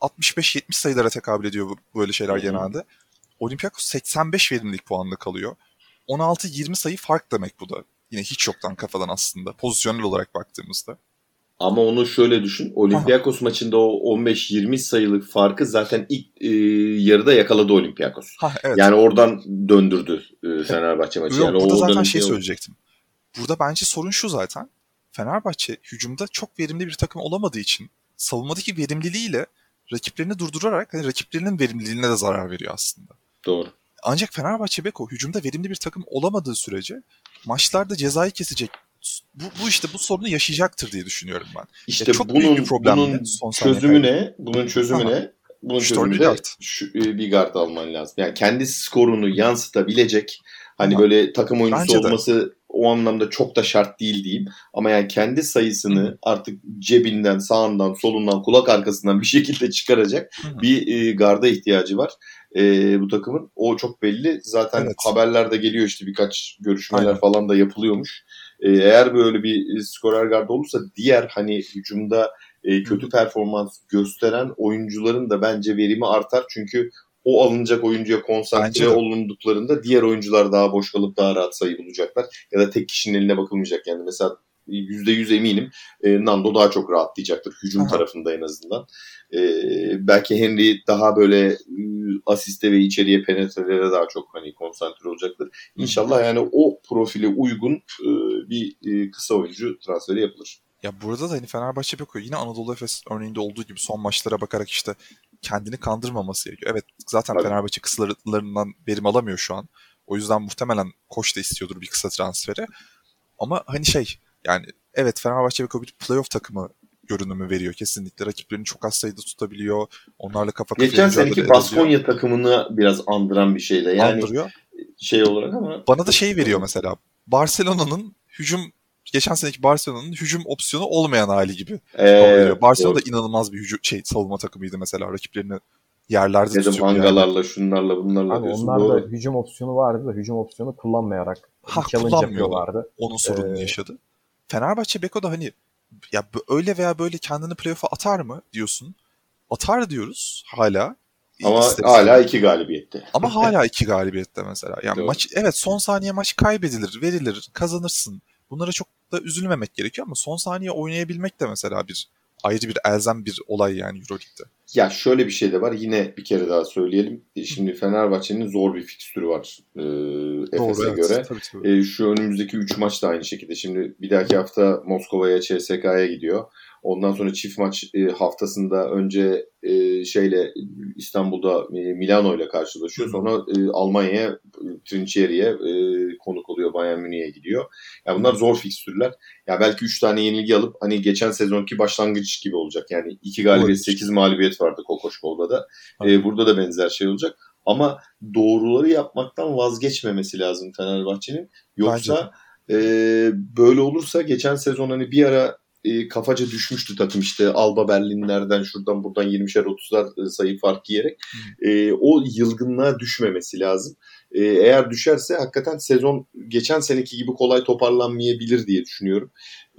65-70 sayılara tekabül ediyor böyle şeyler genelde. Olympiakos 85 verimlilik puanında kalıyor. 16-20 sayı fark demek bu da. Yine hiç yoktan kafadan aslında pozisyonel olarak baktığımızda. Ama onu şöyle düşün. Olympiakos Aha. maçında o 15-20 sayılık farkı zaten ilk e, yarıda yakaladı Olympiakos. Ha, evet. Yani oradan döndürdü e, Fenerbahçe maçı. Yok, yani burada zaten şey, şey söyleyecektim. Burada bence sorun şu zaten. Fenerbahçe hücumda çok verimli bir takım olamadığı için savunmadaki verimliliğiyle rakiplerini durdurarak hani rakiplerinin verimliliğine de zarar veriyor aslında. Doğru. Ancak Fenerbahçe Beko hücumda verimli bir takım olamadığı sürece maçlarda cezayı kesecek bu, bu işte bu sorunu yaşayacaktır diye düşünüyorum ben. İşte çok bunun, büyük bir problem bunun son çözümü ne? Bunun çözümü ne? Bunun çözümü de şu, e, bir guard alman lazım. Yani kendi skorunu yansıtabilecek hani Aha. böyle takım oyuncusu Bence olması de o anlamda çok da şart değil diyeyim. Ama yani kendi sayısını artık cebinden, sağından, solundan, kulak arkasından bir şekilde çıkaracak bir e, garda ihtiyacı var. E, bu takımın. O çok belli. Zaten evet. haberlerde geliyor işte birkaç görüşmeler Aynen. falan da yapılıyormuş. E, eğer böyle bir skorer garda olursa diğer hani hücumda e, kötü performans gösteren oyuncuların da bence verimi artar. Çünkü o alınacak oyuncuya konsantre olunduklarında diğer oyuncular daha boş kalıp daha rahat sayı bulacaklar. Ya da tek kişinin eline bakılmayacak. Yani mesela %100 eminim e, Nando daha çok rahatlayacaktır hücum Aha. tarafında en azından. E, belki Henry daha böyle e, asiste ve içeriye penetrelere daha çok hani konsantre olacaktır. İnşallah yani o profile uygun e, bir e, kısa oyuncu transferi yapılır. Ya burada da hani Fenerbahçe bakıyor. Yine Anadolu Efes örneğinde olduğu gibi son maçlara bakarak işte kendini kandırmaması gerekiyor. Evet zaten Tabii. Fenerbahçe kısalarından verim alamıyor şu an. O yüzden muhtemelen koç da istiyordur bir kısa transferi. Ama hani şey yani evet Fenerbahçe bir playoff takımı görünümü veriyor kesinlikle. Rakiplerini çok az sayıda tutabiliyor. Onlarla kafa kafaya Geçen seneki Baskonya takımını biraz andıran bir şeyle. Yani Andırıyor. şey olarak ama. Bana da şey veriyor mesela. Barcelona'nın hücum geçen seneki Barcelona'nın hücum opsiyonu olmayan hali gibi. Ee, Barcelona da inanılmaz bir hücum şey savunma takımıydı mesela rakiplerini yerlerde Dedim hangalarla yani. şunlarla bunlarla Abi diyorsun. Onlar da hücum opsiyonu vardı da hücum opsiyonu kullanmayarak ha, kullanmıyorlardı. Onun sorununu ee, yaşadı. Fenerbahçe Beko da hani ya öyle veya böyle kendini playoff'a atar mı diyorsun. Atar diyoruz hala. Ama İster hala iki galibiyette. Ama hala iki galibiyette mesela. Yani Doğru. maç evet son saniye maç kaybedilir, verilir, kazanırsın. Bunlara çok da üzülmemek gerekiyor ama son saniye oynayabilmek de mesela bir ayrı bir elzem bir olay yani Euroleague'de. Ya şöyle bir şey de var. Yine bir kere daha söyleyelim. E, şimdi Fenerbahçe'nin zor bir fikstürü var e, Efes'e evet. göre. Tabii, tabii. E, şu önümüzdeki 3 maç da aynı şekilde. Şimdi bir dahaki hafta Moskova'ya, CSK'ya gidiyor. Ondan sonra çift maç e, haftasında önce e, şeyle İstanbul'da e, Milano ile karşılaşıyor. Sonra e, Almanya'ya, e, Trinchieri'ye e, konuk oluyor. Bayern Münih'e gidiyor. Yani bunlar zor fikstürler. Ya belki 3 tane yenilgi alıp hani geçen sezonki başlangıç gibi olacak. Yani 2 galibiyet, 8 mağlubiyet vardı Kokoşkol'da da. E, burada da benzer şey olacak. Ama doğruları yapmaktan vazgeçmemesi lazım Fenerbahçe'nin. Yoksa e, böyle olursa geçen sezon hani bir ara e, kafaca düşmüştü takım işte Alba Berlinlerden şuradan buradan 20'şer 30'lar e, sayı fark yiyerek. E, o yılgınlığa düşmemesi lazım. E, eğer düşerse hakikaten sezon geçen seneki gibi kolay toparlanmayabilir diye düşünüyorum.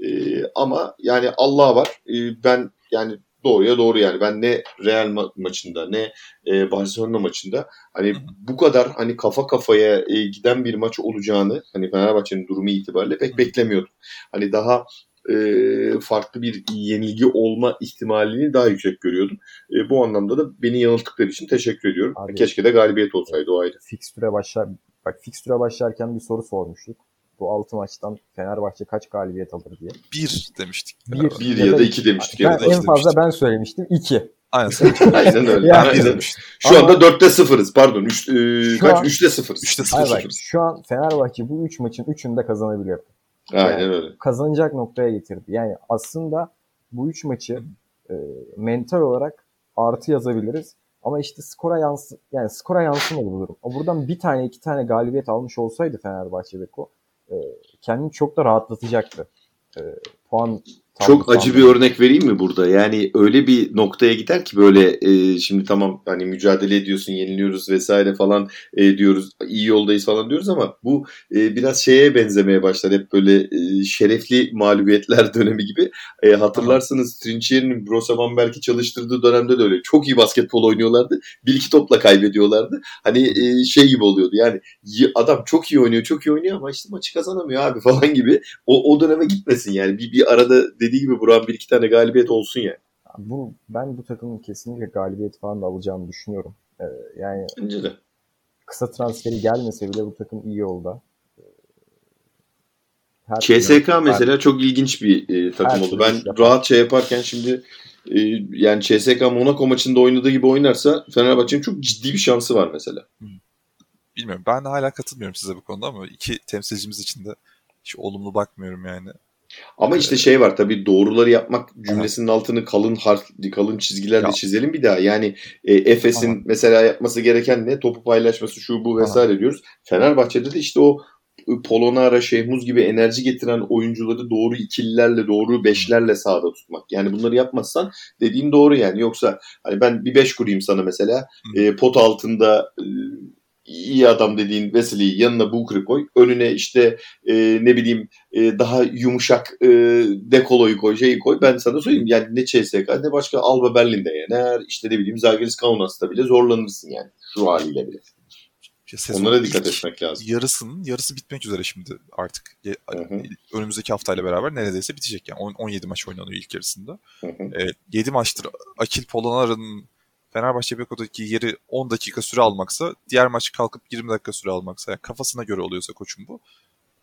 E, ama yani Allah var. E, ben yani doğruya doğru yani ben ne Real ma- maçında ne e, Barcelona maçında hani bu kadar hani kafa kafaya e, giden bir maç olacağını hani Fenerbahçe'nin durumu itibariyle pek beklemiyordum. Hani daha e, farklı bir yenilgi olma ihtimalini daha yüksek görüyordum. E, bu anlamda da beni yanılttıkları için teşekkür ediyorum. Abi, Keşke de galibiyet olsaydı o ayrı. Fikstüre başlar, bak fikstüre başlarken bir soru sormuştuk. Bu 6 maçtan Fenerbahçe kaç galibiyet alır diye. Bir demiştik. Bir, bir ya, ya da iki demiştik. Ben, en fazla demiştik. ben söylemiştim. iki. Aynen. Aynen öyle. yani, Aynen. Şu anda 4'te 0'ız. Pardon. 3 e, kaç? An, 3'te 0'ız. 3'te 0'ız. Şu an Fenerbahçe bu 3 maçın 3'ünü de kazanabilir. Aynen yani öyle. Kazanacak noktaya getirdi. Yani aslında bu üç maçı e, mental olarak artı yazabiliriz. Ama işte skora yansı yani skora yansımadı bu durum. Buradan bir tane iki tane galibiyet almış olsaydı Fenerbahçe Beko e, kendini çok da rahatlatacaktı. E, puan çok acı bir örnek vereyim mi burada? Yani öyle bir noktaya gider ki böyle e, şimdi tamam hani mücadele ediyorsun, yeniliyoruz vesaire falan e, diyoruz. iyi yoldayız falan diyoruz ama bu e, biraz şeye benzemeye başlar. Hep böyle e, şerefli mağlubiyetler dönemi gibi. E, hatırlarsınız Trinchieri'nin Brosa Bamberg'i çalıştırdığı dönemde de öyle. Çok iyi basketbol oynuyorlardı. Bir iki topla kaybediyorlardı. Hani e, şey gibi oluyordu. Yani adam çok iyi oynuyor, çok iyi oynuyor ama işte maçı kazanamıyor abi falan gibi. O, o döneme gitmesin yani. Bir, bir arada dediği gibi Burak'ın bir iki tane galibiyet olsun yani. Bu, ben bu takımın kesinlikle galibiyet falan da alacağını düşünüyorum. Ee, yani Bence de. kısa transferi gelmese bile bu takım iyi yolda. Ee, her CSK mesela her, çok ilginç bir e, takım oldu. Ben yapar. rahat şey yaparken şimdi e, yani CSK Monaco maçında oynadığı gibi oynarsa Fenerbahçe'nin çok ciddi bir şansı var mesela. Bilmiyorum. Ben hala katılmıyorum size bu konuda ama iki temsilcimiz için de hiç olumlu bakmıyorum yani. Ama işte şey var tabii doğruları yapmak cümlesinin altını kalın harf, kalın çizgilerle ya. çizelim bir daha. Yani e, Efes'in mesela yapması gereken ne? Topu paylaşması şu bu vesaire Aha. diyoruz. Fenerbahçe'de de işte o Polonara, Şehmuz gibi enerji getiren oyuncuları doğru ikililerle, doğru beşlerle sahada tutmak. Yani bunları yapmazsan dediğin doğru yani. Yoksa hani ben bir beş kurayım sana mesela. E, pot altında e, iyi adam dediğin Wesley'i yanına Booker'ı koy. Önüne işte e, ne bileyim e, daha yumuşak e, dekoloyu koy, şeyi koy. Ben sana söyleyeyim yani ne CSK ne başka Alba Berlin'de yener. İşte ne bileyim Zalgiris Kaunas'ta bile zorlanırsın yani şu haliyle bile. Onlara dikkat etmek lazım. Yarısının yarısı bitmek üzere şimdi artık. Hı-hı. Önümüzdeki haftayla beraber neredeyse bitecek yani. 17 maç oynanıyor ilk yarısında. E, 7 maçtır Akil Polonar'ın Fenerbahçe Beko'daki yeri 10 dakika süre almaksa diğer maçı kalkıp 20 dakika süre almaksa yani kafasına göre oluyorsa koçum bu.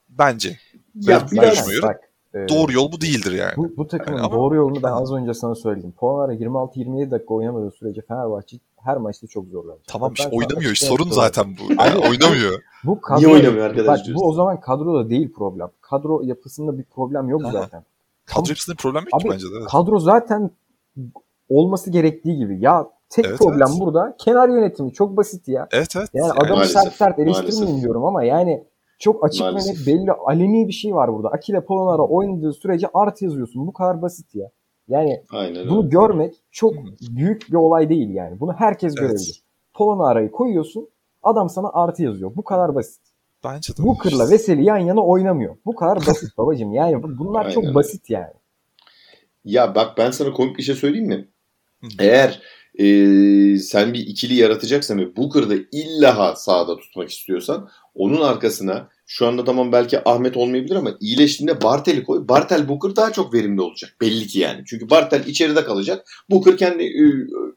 Bence. Ya biraz bak, e, doğru yol bu değildir yani. Bu, bu takımın yani doğru yolunu ben az önce sana söyledim. Polonara 26-27 dakika oynamadığı sürece Fenerbahçe her maçta çok zorlanacak. Tamam işte oynamıyor. Sorun zaten bu. Yani oynamıyor. Bu kadro, Niye oynamıyor arkadaş? Bak, bu o zaman kadroda değil problem. Kadro yapısında bir problem yok zaten. Kadro yapısında problem yok Abi, ki bence de. Evet. Kadro zaten olması gerektiği gibi. Ya tek evet, problem evet. burada kenar yönetimi. Çok basit ya. Evet evet. Yani, adamı maalesef, sert sert eleştirmeyin maalesef. diyorum ama yani çok açık ve net belli aleni bir şey var burada. Akile Polonara oynadığı sürece artı yazıyorsun. Bu kadar basit ya. Yani Aynen bunu öyle. görmek çok büyük bir olay değil yani. Bunu herkes evet. görebilir. Polonara'yı koyuyorsun. Adam sana artı yazıyor. Bu kadar basit. Bence de. Booker'la Veseli yan yana oynamıyor. Bu kadar basit babacığım. Yani bunlar Aynen. çok basit yani. Ya bak ben sana komik bir şey söyleyeyim mi? Eğer e, sen bir ikili yaratacaksan ve Booker'da illa sahada tutmak istiyorsan onun arkasına şu anda tamam belki Ahmet olmayabilir ama iyileştiğinde Bartel'i koy. Bartel Booker daha çok verimli olacak. Belli ki yani. Çünkü Bartel içeride kalacak. Booker kendi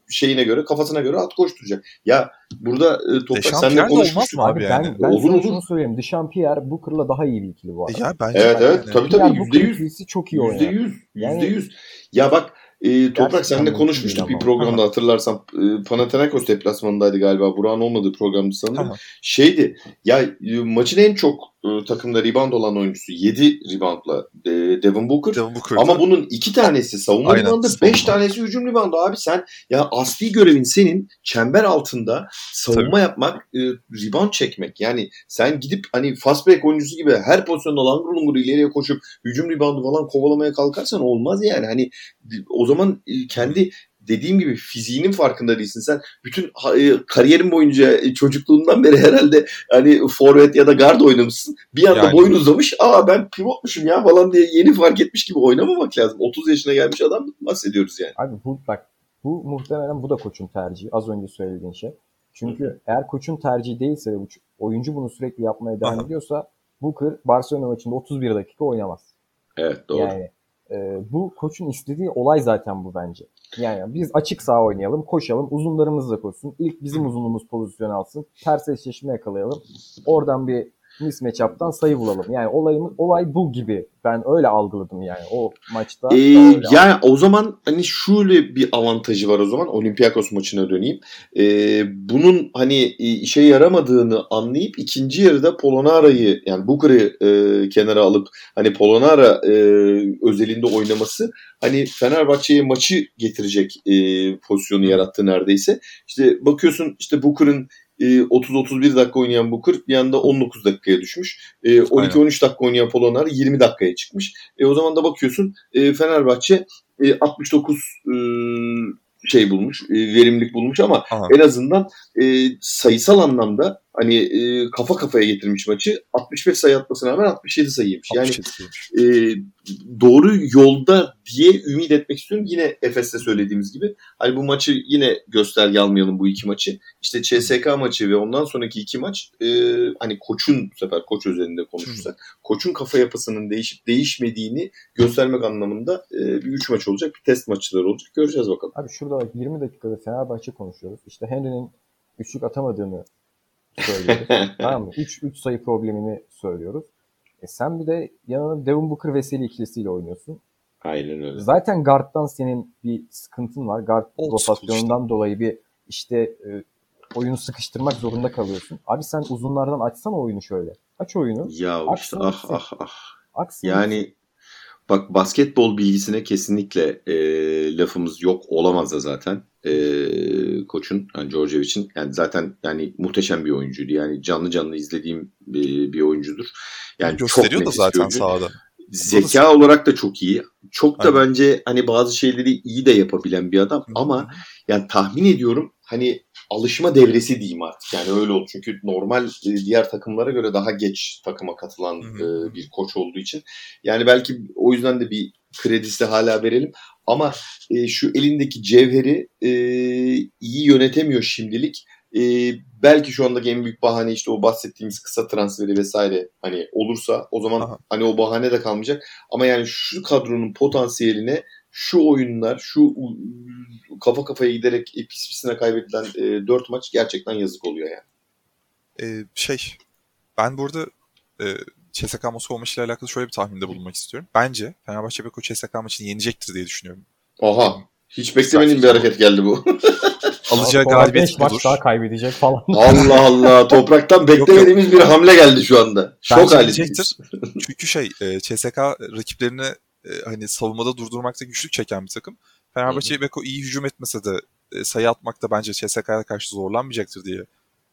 şeyine göre kafasına göre at koşturacak. Ya burada e, Toprak senle konuşmuştuk. Abi, yani. Ben, ben olur olur. Şunu söyleyeyim. Dışampierre Booker'la daha iyi bir ikili bu arada. Ya bence evet evet. Yani. Tabii tabii. Yüzde yüz. çok iyi oynuyor. Yüzde yüz. Yüzde yüz. Ya bak e, Toprak seninle konuşmuştuk bir programda Aha. hatırlarsan. E, Panathinaikos deplasmanındaydı galiba. Burak'ın olmadığı programdı sanırım. Aha. Şeydi ya e, maçın en çok e, takımda rebound olan oyuncusu 7 reboundla e, Devin Booker. Devin Booker Ama bunun 2 tanesi savunma Aynen, reboundı 5 tanesi hücum reboundu. Abi sen ya asli görevin senin çember altında savunma Tabii. yapmak, e, rebound çekmek. Yani sen gidip hani fast break oyuncusu gibi her pozisyonda langur lungur ileriye koşup hücum reboundu falan kovalamaya kalkarsan olmaz yani. Hani o zaman e, kendi dediğim gibi fiziğinin farkında değilsin. Sen bütün e, kariyerin boyunca e, çocukluğundan beri herhalde hani forvet ya da guard oynamışsın. Bir anda yani. boyun uzamış. Aa ben pivotmuşum ya falan diye yeni fark etmiş gibi oynamamak lazım. 30 yaşına gelmiş adam bahsediyoruz yani. Abi bu bak bu muhtemelen bu da koçun tercihi. Az önce söylediğin şey. Çünkü Hı. eğer koçun tercihi değilse ve oyuncu bunu sürekli yapmaya devam Aha. ediyorsa Booker Barcelona maçında 31 dakika oynamaz. Evet doğru. Yani e, bu koçun istediği olay zaten bu bence. Yani biz açık sağ oynayalım, koşalım, uzunlarımız da koşsun. İlk bizim uzunluğumuz pozisyon alsın. Ters eşleşme yakalayalım. Oradan bir mismatch up'tan sayı bulalım. Yani olayımız olay bu gibi. Ben öyle algıladım yani o maçta. Ee, yani o zaman hani şöyle bir avantajı var o zaman Olympiakos maçına döneyim. Ee, bunun hani e, işe yaramadığını anlayıp ikinci yarıda Polonara'yı yani Booker'ı e, kenara alıp hani Polonara e, özelinde oynaması hani Fenerbahçe'ye maçı getirecek e, pozisyonu yarattı neredeyse. İşte bakıyorsun işte Booker'ın 30-31 e, dakika oynayan Booker bir anda 19 dakikaya düşmüş. 12-13 e, dakika oynayan Polonar 20 dakikaya çıkmış. E, o zaman da bakıyorsun e, Fenerbahçe 69 şey bulmuş, verimlilik bulmuş ama Aha. en azından sayısal anlamda hani e, kafa kafaya getirmiş maçı. 65 sayı atmasına rağmen 67 sayı yemiş. Yani e, doğru yolda diye ümit etmek istiyorum. Yine Efes'te söylediğimiz gibi. Hani bu maçı yine gösterge almayalım bu iki maçı. İşte CSK maçı ve ondan sonraki iki maç e, hani koçun bu sefer koç özelinde konuşursak koçun kafa yapısının değişip değişmediğini göstermek anlamında e, bir üç maç olacak. Bir test maçları olacak. Göreceğiz bakalım. Abi şurada bak 20 dakikada Fenerbahçe konuşuyoruz. İşte Henry'nin üçlük atamadığını söylüyoruz. tamam mı? 3 3 sayı problemini söylüyoruz. E sen bir de yanına Devin Booker Veseli ikilisiyle oynuyorsun. Aynen öyle. Zaten guard'dan senin bir sıkıntın var. Guard Old rotasyonundan işte. dolayı bir işte e, oyunu sıkıştırmak zorunda kalıyorsun. Abi sen uzunlardan açsana oyunu şöyle. Aç oyunu. Ya işte ah ah ah. Aksın yani Bak basketbol bilgisine kesinlikle e, lafımız yok olamaz da zaten e, koçun yani Djordjevic'in yani zaten yani muhteşem bir oyuncuydu yani canlı canlı izlediğim bir, bir oyuncudur. Yani gösteriyor çok da zaten sahada. Zeka olarak da çok iyi. Çok da Aynen. bence hani bazı şeyleri iyi de yapabilen bir adam ama yani tahmin ediyorum hani alışma devresi diyeyim artık. Yani öyle oldu. Çünkü normal e, diğer takımlara göre daha geç takıma katılan e, bir koç olduğu için. Yani belki o yüzden de bir kredisi hala verelim. Ama e, şu elindeki cevheri e, iyi yönetemiyor şimdilik. E, belki şu andaki en büyük bahane işte o bahsettiğimiz kısa transferi vesaire hani olursa o zaman Aha. hani o bahane de kalmayacak. Ama yani şu kadronun potansiyeline şu oyunlar, şu kafa kafaya giderek pis pisine kaybedilen e, 4 maç gerçekten yazık oluyor yani. Ee, şey, ben burada e, CSK Moskova maçıyla alakalı şöyle bir tahminde bulunmak istiyorum. Bence Fenerbahçe Beko CSK maçını yenecektir diye düşünüyorum. Oha. Hiç beklemediğim bir hareket geldi bu. Alacağı galibiyet budur. maç daha kaybedecek falan. Allah Allah. Topraktan beklemediğimiz bir hamle geldi şu anda. Şok halindeyiz. Çünkü şey e, CSK rakiplerini e, hani savunmada durdurmakta güçlük çeken bir takım. Fenerbahçe Beko iyi hücum etmese de e, sayı atmakta bence CSK'ya karşı zorlanmayacaktır diye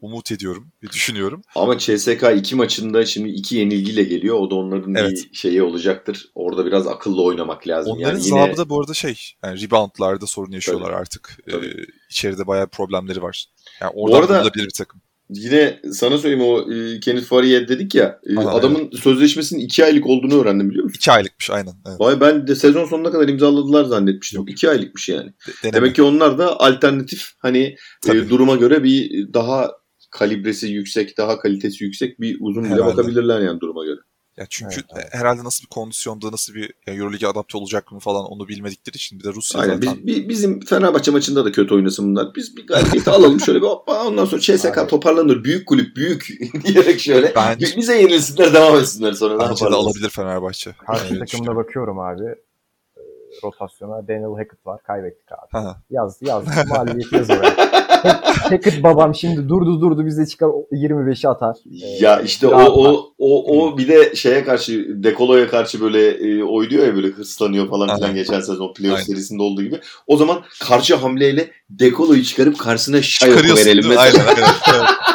umut ediyorum ve düşünüyorum. Ama CSK iki maçında şimdi iki yenilgiyle geliyor. O da onların evet. bir şeyi olacaktır. Orada biraz akıllı oynamak lazım. Onların yani yine... da bu arada şey yani reboundlarda sorun yaşıyorlar Tabii. artık. Tabii. Ee, içeride bayağı problemleri var. Yani orada arada... bir takım. Yine sana söyleyeyim o e, Kenneth Faria dedik ya e, Aha, adamın evet. sözleşmesinin 2 aylık olduğunu öğrendim biliyor musun? 2 aylıkmış aynen. Evet. Vay ben de sezon sonuna kadar imzaladılar zannetmiştim. 2 aylıkmış yani. De, Demek ki onlar da alternatif hani e, duruma göre bir daha kalibresi yüksek, daha kalitesi yüksek bir uzun bile bakabilirler yani duruma göre. Ya çünkü evet, evet. herhalde nasıl bir kondisyonda nasıl bir yani Euroleague'e adapte olacak mı falan onu bilmedikleri için bir de Rusya Aynen. zaten. Biz, bizim Fenerbahçe maçında da kötü oynasın bunlar. Biz bir galibiyeti alalım şöyle bir hoppa ondan sonra CSK toparlanır. Büyük kulüp büyük diyerek şöyle. Bence, bize yenilsinler devam etsinler sonra. Bence de alabilir Fenerbahçe. Karşı takımda bakıyorum abi. E, rotasyona Daniel Hackett var. Kaybettik abi. Ha. Yaz, yaz. Mağlubiyeti yaz oraya. Hackett babam şimdi durdu durdu bize çıkar 25'i atar. Ya ee, işte o, o o o bir de şeye karşı Dekolo'ya karşı böyle e, oynuyor ya böyle hırslanıyor falan filan geçen sezon playoff Aynen. serisinde olduğu gibi. O zaman karşı hamleyle Dekolo'yu çıkarıp karşısına Şayok'u verelim mesela. Aynen.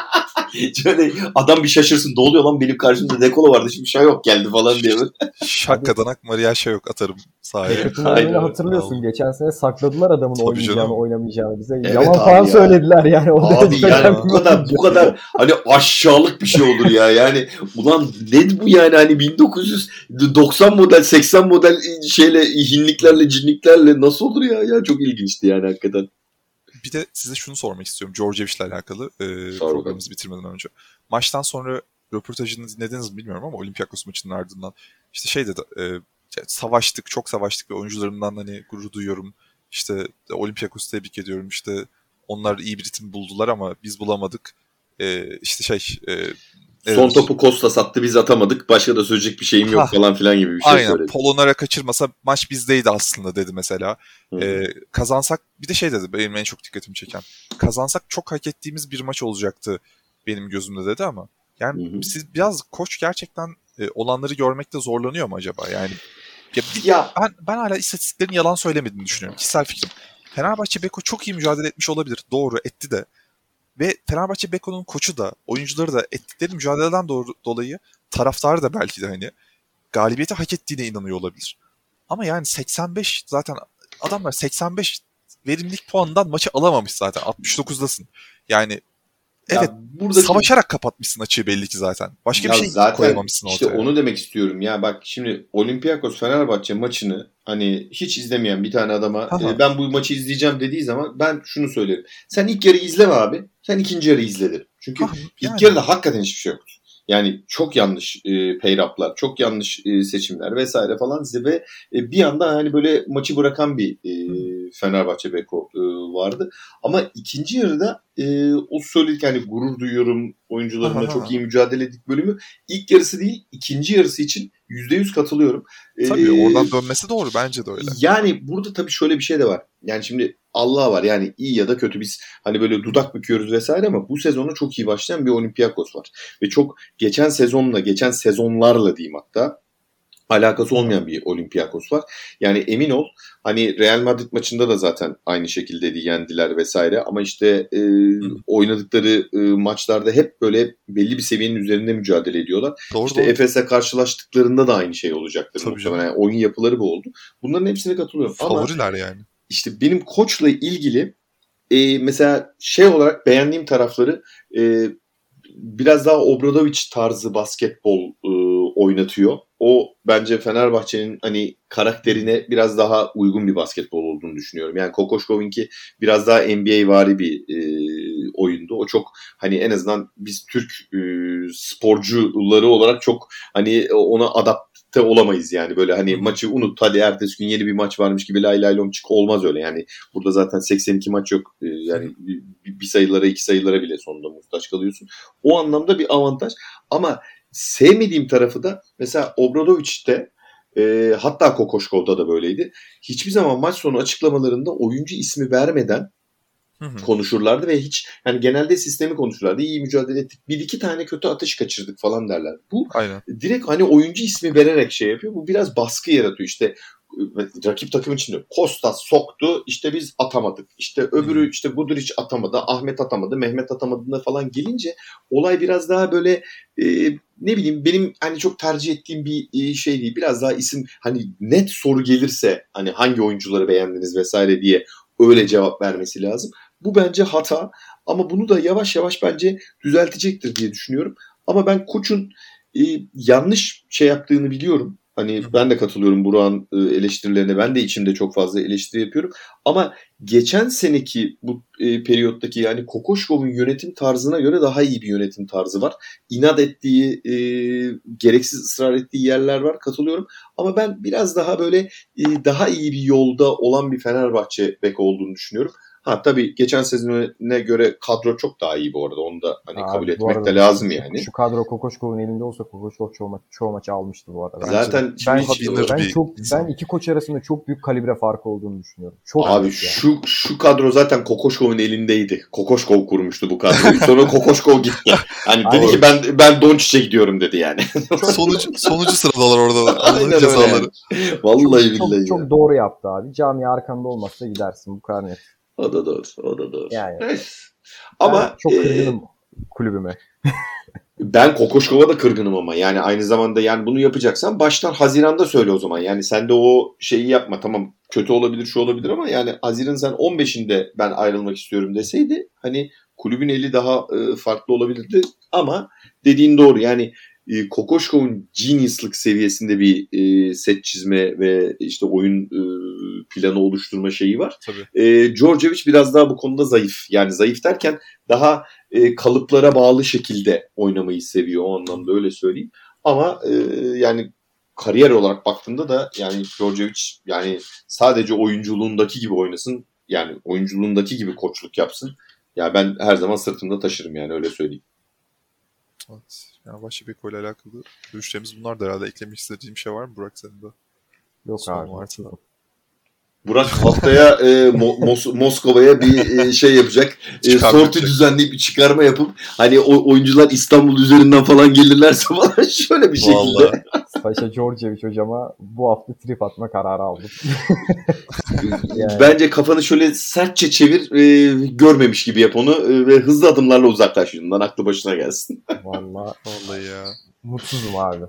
Şöyle adam bir şaşırsın. Ne oluyor lan benim karşımda dekolo vardı şimdi şey yok geldi falan diye. Şak kadanak Maria şey yok atarım sahaya. Aynen. hatırlıyorsun. Aynen. Geçen sene sakladılar adamın Tabii oynayacağını canım. oynamayacağını bize. Evet Yalan falan ya. söylediler yani. O abi yani bu kadar bu kadar hani aşağılık bir şey olur ya. Yani ulan ne bu yani hani 1990 model 80 model şeyle hinliklerle cinliklerle nasıl olur ya? Ya çok ilginçti yani hakikaten bir de size şunu sormak istiyorum. Georgievic'le alakalı e, programımızı bitirmeden önce. Maçtan sonra röportajını dinlediniz mi bilmiyorum ama Olympiakos maçının ardından işte şey dedi e, savaştık, çok savaştık ve oyuncularımdan hani gurur duyuyorum. İşte Olympiakos'u tebrik ediyorum. İşte onlar iyi bir ritim buldular ama biz bulamadık. E, işte şey e, Evet. Son topu Costa sattı biz atamadık. Başka da söyleyecek bir şeyim yok ha. falan filan gibi bir şey Aynen. söyledi. Polonara kaçırmasa maç bizdeydi aslında dedi mesela. Ee, kazansak bir de şey dedi benim en çok dikkatimi çeken. Kazansak çok hak ettiğimiz bir maç olacaktı benim gözümde dedi ama yani Hı-hı. siz biraz koç gerçekten e, olanları görmekte zorlanıyor mu acaba? Yani ya, bir, ya. Ben, ben hala istatistiklerin yalan söylemediğini düşünüyorum. Kişisel fikrim. Fenerbahçe Beko çok iyi mücadele etmiş olabilir. Doğru etti de. Ve Fenerbahçe Beko'nun koçu da, oyuncuları da ettikleri mücadeleden doğru, dolayı taraftarı da belki de hani galibiyeti hak ettiğine inanıyor olabilir. Ama yani 85 zaten adamlar 85 verimlilik puanından maçı alamamış zaten. 69'dasın. Yani Evet. buradaki... Savaşarak kapatmışsın açığı belli ki zaten. Başka ya bir şey zaten koyamamışsın ortaya. İşte onu demek istiyorum ya. Bak şimdi Olympiakos Fenerbahçe maçını hani hiç izlemeyen bir tane adama e, ben bu maçı izleyeceğim dediği zaman ben şunu söylerim. Sen ilk yarı izleme abi. Sen ikinci yarı izle Çünkü yani. ilk yarıda hakikaten hiçbir şey yoktu. Yani çok yanlış e, payraplar, çok yanlış e, seçimler vesaire falan ve e, bir anda hani böyle maçı bırakan bir e, Fenerbahçe Beko e, vardı. Ama ikinci yarıda e, o söyledik hani gurur duyuyorum oyuncularımla çok iyi mücadele ettik bölümü. İlk yarısı değil ikinci yarısı için %100 katılıyorum. Tabii ee, oradan dönmesi doğru bence de öyle. Yani burada tabii şöyle bir şey de var. Yani şimdi Allah var yani iyi ya da kötü biz hani böyle dudak büküyoruz vesaire ama bu sezonu çok iyi başlayan bir Olympiakos var. Ve çok geçen sezonla geçen sezonlarla diyeyim hatta alakası olmayan bir Olympiakos var. Yani emin ol hani Real Madrid maçında da zaten aynı şekilde yendiler vesaire ama işte e, oynadıkları e, maçlarda hep böyle belli bir seviyenin üzerinde mücadele ediyorlar. Doğru, işte. Efes'e karşılaştıklarında da aynı şey olacaktır Tabii muhtemelen. Yani oyun yapıları bu oldu. Bunların hepsine katılıyorum. Favoriler ama, yani. İşte benim koçla ilgili e, mesela şey olarak beğendiğim tarafları e, biraz daha Obradovic tarzı basketbol e, oynatıyor. O bence Fenerbahçe'nin hani karakterine biraz daha uygun bir basketbol olduğunu düşünüyorum. Yani Kokoşkovinki biraz daha NBA vari bir e, oyundu. O çok hani en azından biz Türk e, sporcuları olarak çok hani ona adapt de olamayız yani. Böyle hani maçı unut hadi ertesi gün yeni bir maç varmış gibi lay lay lom çık olmaz öyle. Yani burada zaten 82 maç yok. Ee, yani bir sayılara iki sayılara bile sonunda muhtaç kalıyorsun. O anlamda bir avantaj. Ama sevmediğim tarafı da mesela Obradovic'te e, hatta Kokoşkov'da da böyleydi hiçbir zaman maç sonu açıklamalarında oyuncu ismi vermeden konuşurlardı ve hiç yani genelde sistemi konuşurlardı. İyi mücadele ettik. Bir iki tane kötü atış kaçırdık falan derler. Bu Aynen. direkt hani oyuncu ismi vererek şey yapıyor. Bu biraz baskı yaratıyor. İşte rakip takım için Kostas soktu işte biz atamadık. İşte öbürü işte Guduric atamadı, Ahmet atamadı, Mehmet atamadığında falan gelince olay biraz daha böyle e, ne bileyim benim hani çok tercih ettiğim bir e, şey değil. Biraz daha isim hani net soru gelirse hani hangi oyuncuları beğendiniz vesaire diye öyle cevap vermesi lazım. Bu bence hata ama bunu da yavaş yavaş bence düzeltecektir diye düşünüyorum. Ama ben koçun e, yanlış şey yaptığını biliyorum. Hani ben de katılıyorum Burak'ın eleştirilerine. Ben de içimde çok fazla eleştiri yapıyorum. Ama geçen seneki bu e, periyottaki yani Kokoşkov'un yönetim tarzına göre daha iyi bir yönetim tarzı var. İnat ettiği, e, gereksiz ısrar ettiği yerler var. Katılıyorum. Ama ben biraz daha böyle e, daha iyi bir yolda olan bir Fenerbahçe bek olduğunu düşünüyorum. Ha tabii geçen sezonuna göre kadro çok daha iyi bu arada. Onu da hani Abi, kabul etmek de lazım yani. Şu kadro Kokoşkov'un elinde olsa Kokoşkov çoğu, maç, çoğu maçı almıştı bu arada. Zaten ben, ben, ben çok ben iki koç arasında çok büyük kalibre farkı olduğunu düşünüyorum. Çok Abi şu yani. şu kadro zaten Kokoşkov'un elindeydi. Kokoşkov kurmuştu bu kadroyu. Sonra Kokoşkov gitti. Hani dedi ki ben ben Doncic'e gidiyorum dedi yani. sonucu sonucu sıradalar orada. Aynen cezaları. Vallahi çok, billahi. Çok, çok doğru yaptı abi. Cami arkanda olmazsa gidersin bu kadar net. O da doğru. O da doğru. Yani. Ama ben çok kırgınım e, kulübüme. ben Kokoşkov'a da kırgınım ama yani aynı zamanda yani bunu yapacaksan baştan Haziran'da söyle o zaman. Yani sen de o şeyi yapma tamam kötü olabilir şu olabilir ama yani Haziran sen 15'inde ben ayrılmak istiyorum deseydi hani kulübün eli daha e, farklı olabilirdi ama dediğin doğru yani e, Kokoşkov'un genius'lık seviyesinde bir e, set çizme ve işte oyun e, planı oluşturma şeyi var. Tabii. E, Djordjevic biraz daha bu konuda zayıf. Yani zayıf derken daha e, kalıplara bağlı şekilde oynamayı seviyor o anlamda öyle söyleyeyim. Ama e, yani kariyer olarak baktığında da yani Djordjevic yani sadece oyunculuğundaki gibi oynasın. Yani oyunculuğundaki gibi koçluk yapsın. Ya yani ben her zaman sırtımda taşırım yani öyle söyleyeyim. Evet. Yani başka Beko ile alakalı görüşlerimiz bunlar da herhalde. Eklemek istediğim bir şey var mı Burak senin de? Yok Son abi. Varsa. Burak haftaya e, Mos- Moskova'ya bir e, şey yapacak. E, sorti düzenleyip bir çıkarma yapıp hani o oyuncular İstanbul üzerinden falan gelirlerse falan şöyle bir şekilde. Paşa Georgievic hocama bu hafta trip atma kararı aldım. yani. Bence kafanı şöyle sertçe çevir e, görmemiş gibi yap onu e, ve hızlı adımlarla uzaklaş yüzünden aklı başına gelsin. Vallahi, Vallahi ya. Mutsuzum abi.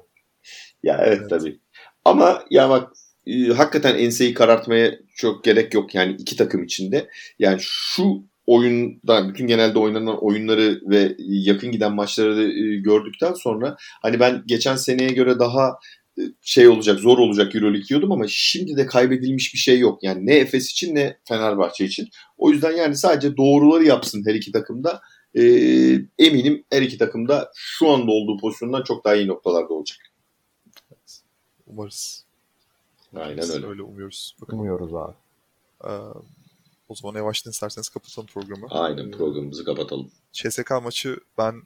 Ya evet, evet. tabii. Ama ya bak e, hakikaten enseyi karartmaya çok gerek yok yani iki takım içinde. Yani şu oyunda bütün genelde oynanan oyunları ve yakın giden maçları da, e, gördükten sonra hani ben geçen seneye göre daha e, şey olacak zor olacak Euroleague diyordum ama şimdi de kaybedilmiş bir şey yok. Yani ne Efes için ne Fenerbahçe için. O yüzden yani sadece doğruları yapsın her iki takımda. E, eminim her iki takımda şu anda olduğu pozisyondan çok daha iyi noktalarda olacak. Umarız. Aynen öyle. Öyle umuyoruz. Bakalım. Umuyoruz abi. Ee, o zaman yavaştan isterseniz kapatalım programı. Aynen programımızı kapatalım. CSK maçı ben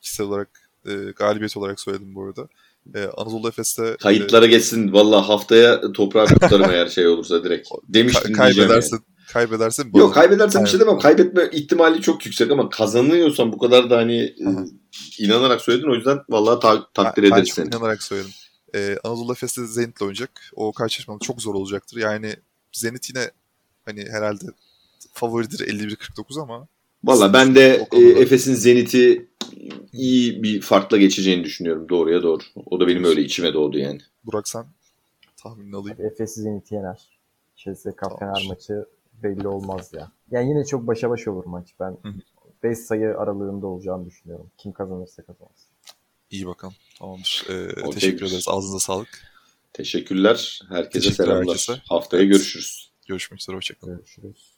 kişisel olarak e, galibiyet olarak söyledim bu arada. E, Anadolu Efes'te... Kayıtlara e, geçsin. Valla haftaya toprağa tutarım eğer şey olursa direkt. Demiştin ka- kaybedersin, yani. Kaybedersin. Yok kaybedersen bir şey demem. Kaybetme ihtimali çok yüksek ama kazanıyorsan bu kadar da hani e, inanarak söyledin. O yüzden valla ta- takdir ben, ederiz seni. Ben çok inanarak söyledim. Ee, Anadolu Efes de Zenit'le oynayacak. O karşılaşmanın çok zor olacaktır. Yani Zenit yine hani herhalde favoridir 51-49 ama Valla ben de e, Efes'in Zenit'i iyi bir farkla geçeceğini düşünüyorum doğruya doğru. O da benim öyle içime doğdu yani. Burak sen tahminini alayım. Efes'i Zenit'i yener. Chelsea Cup Fener maçı belli olmaz ya. Yani yine çok başa baş olur maç. Ben 5 sayı aralığında olacağını düşünüyorum. Kim kazanırsa kazansın. İyi bakalım. Tamamdır. Ee, teşekkür ederiz. Ağzınıza sağlık. Teşekkürler. Herkese selamlar. Herkese. Haftaya evet. görüşürüz. Görüşmek üzere. Hoşçakalın. Görüşürüz.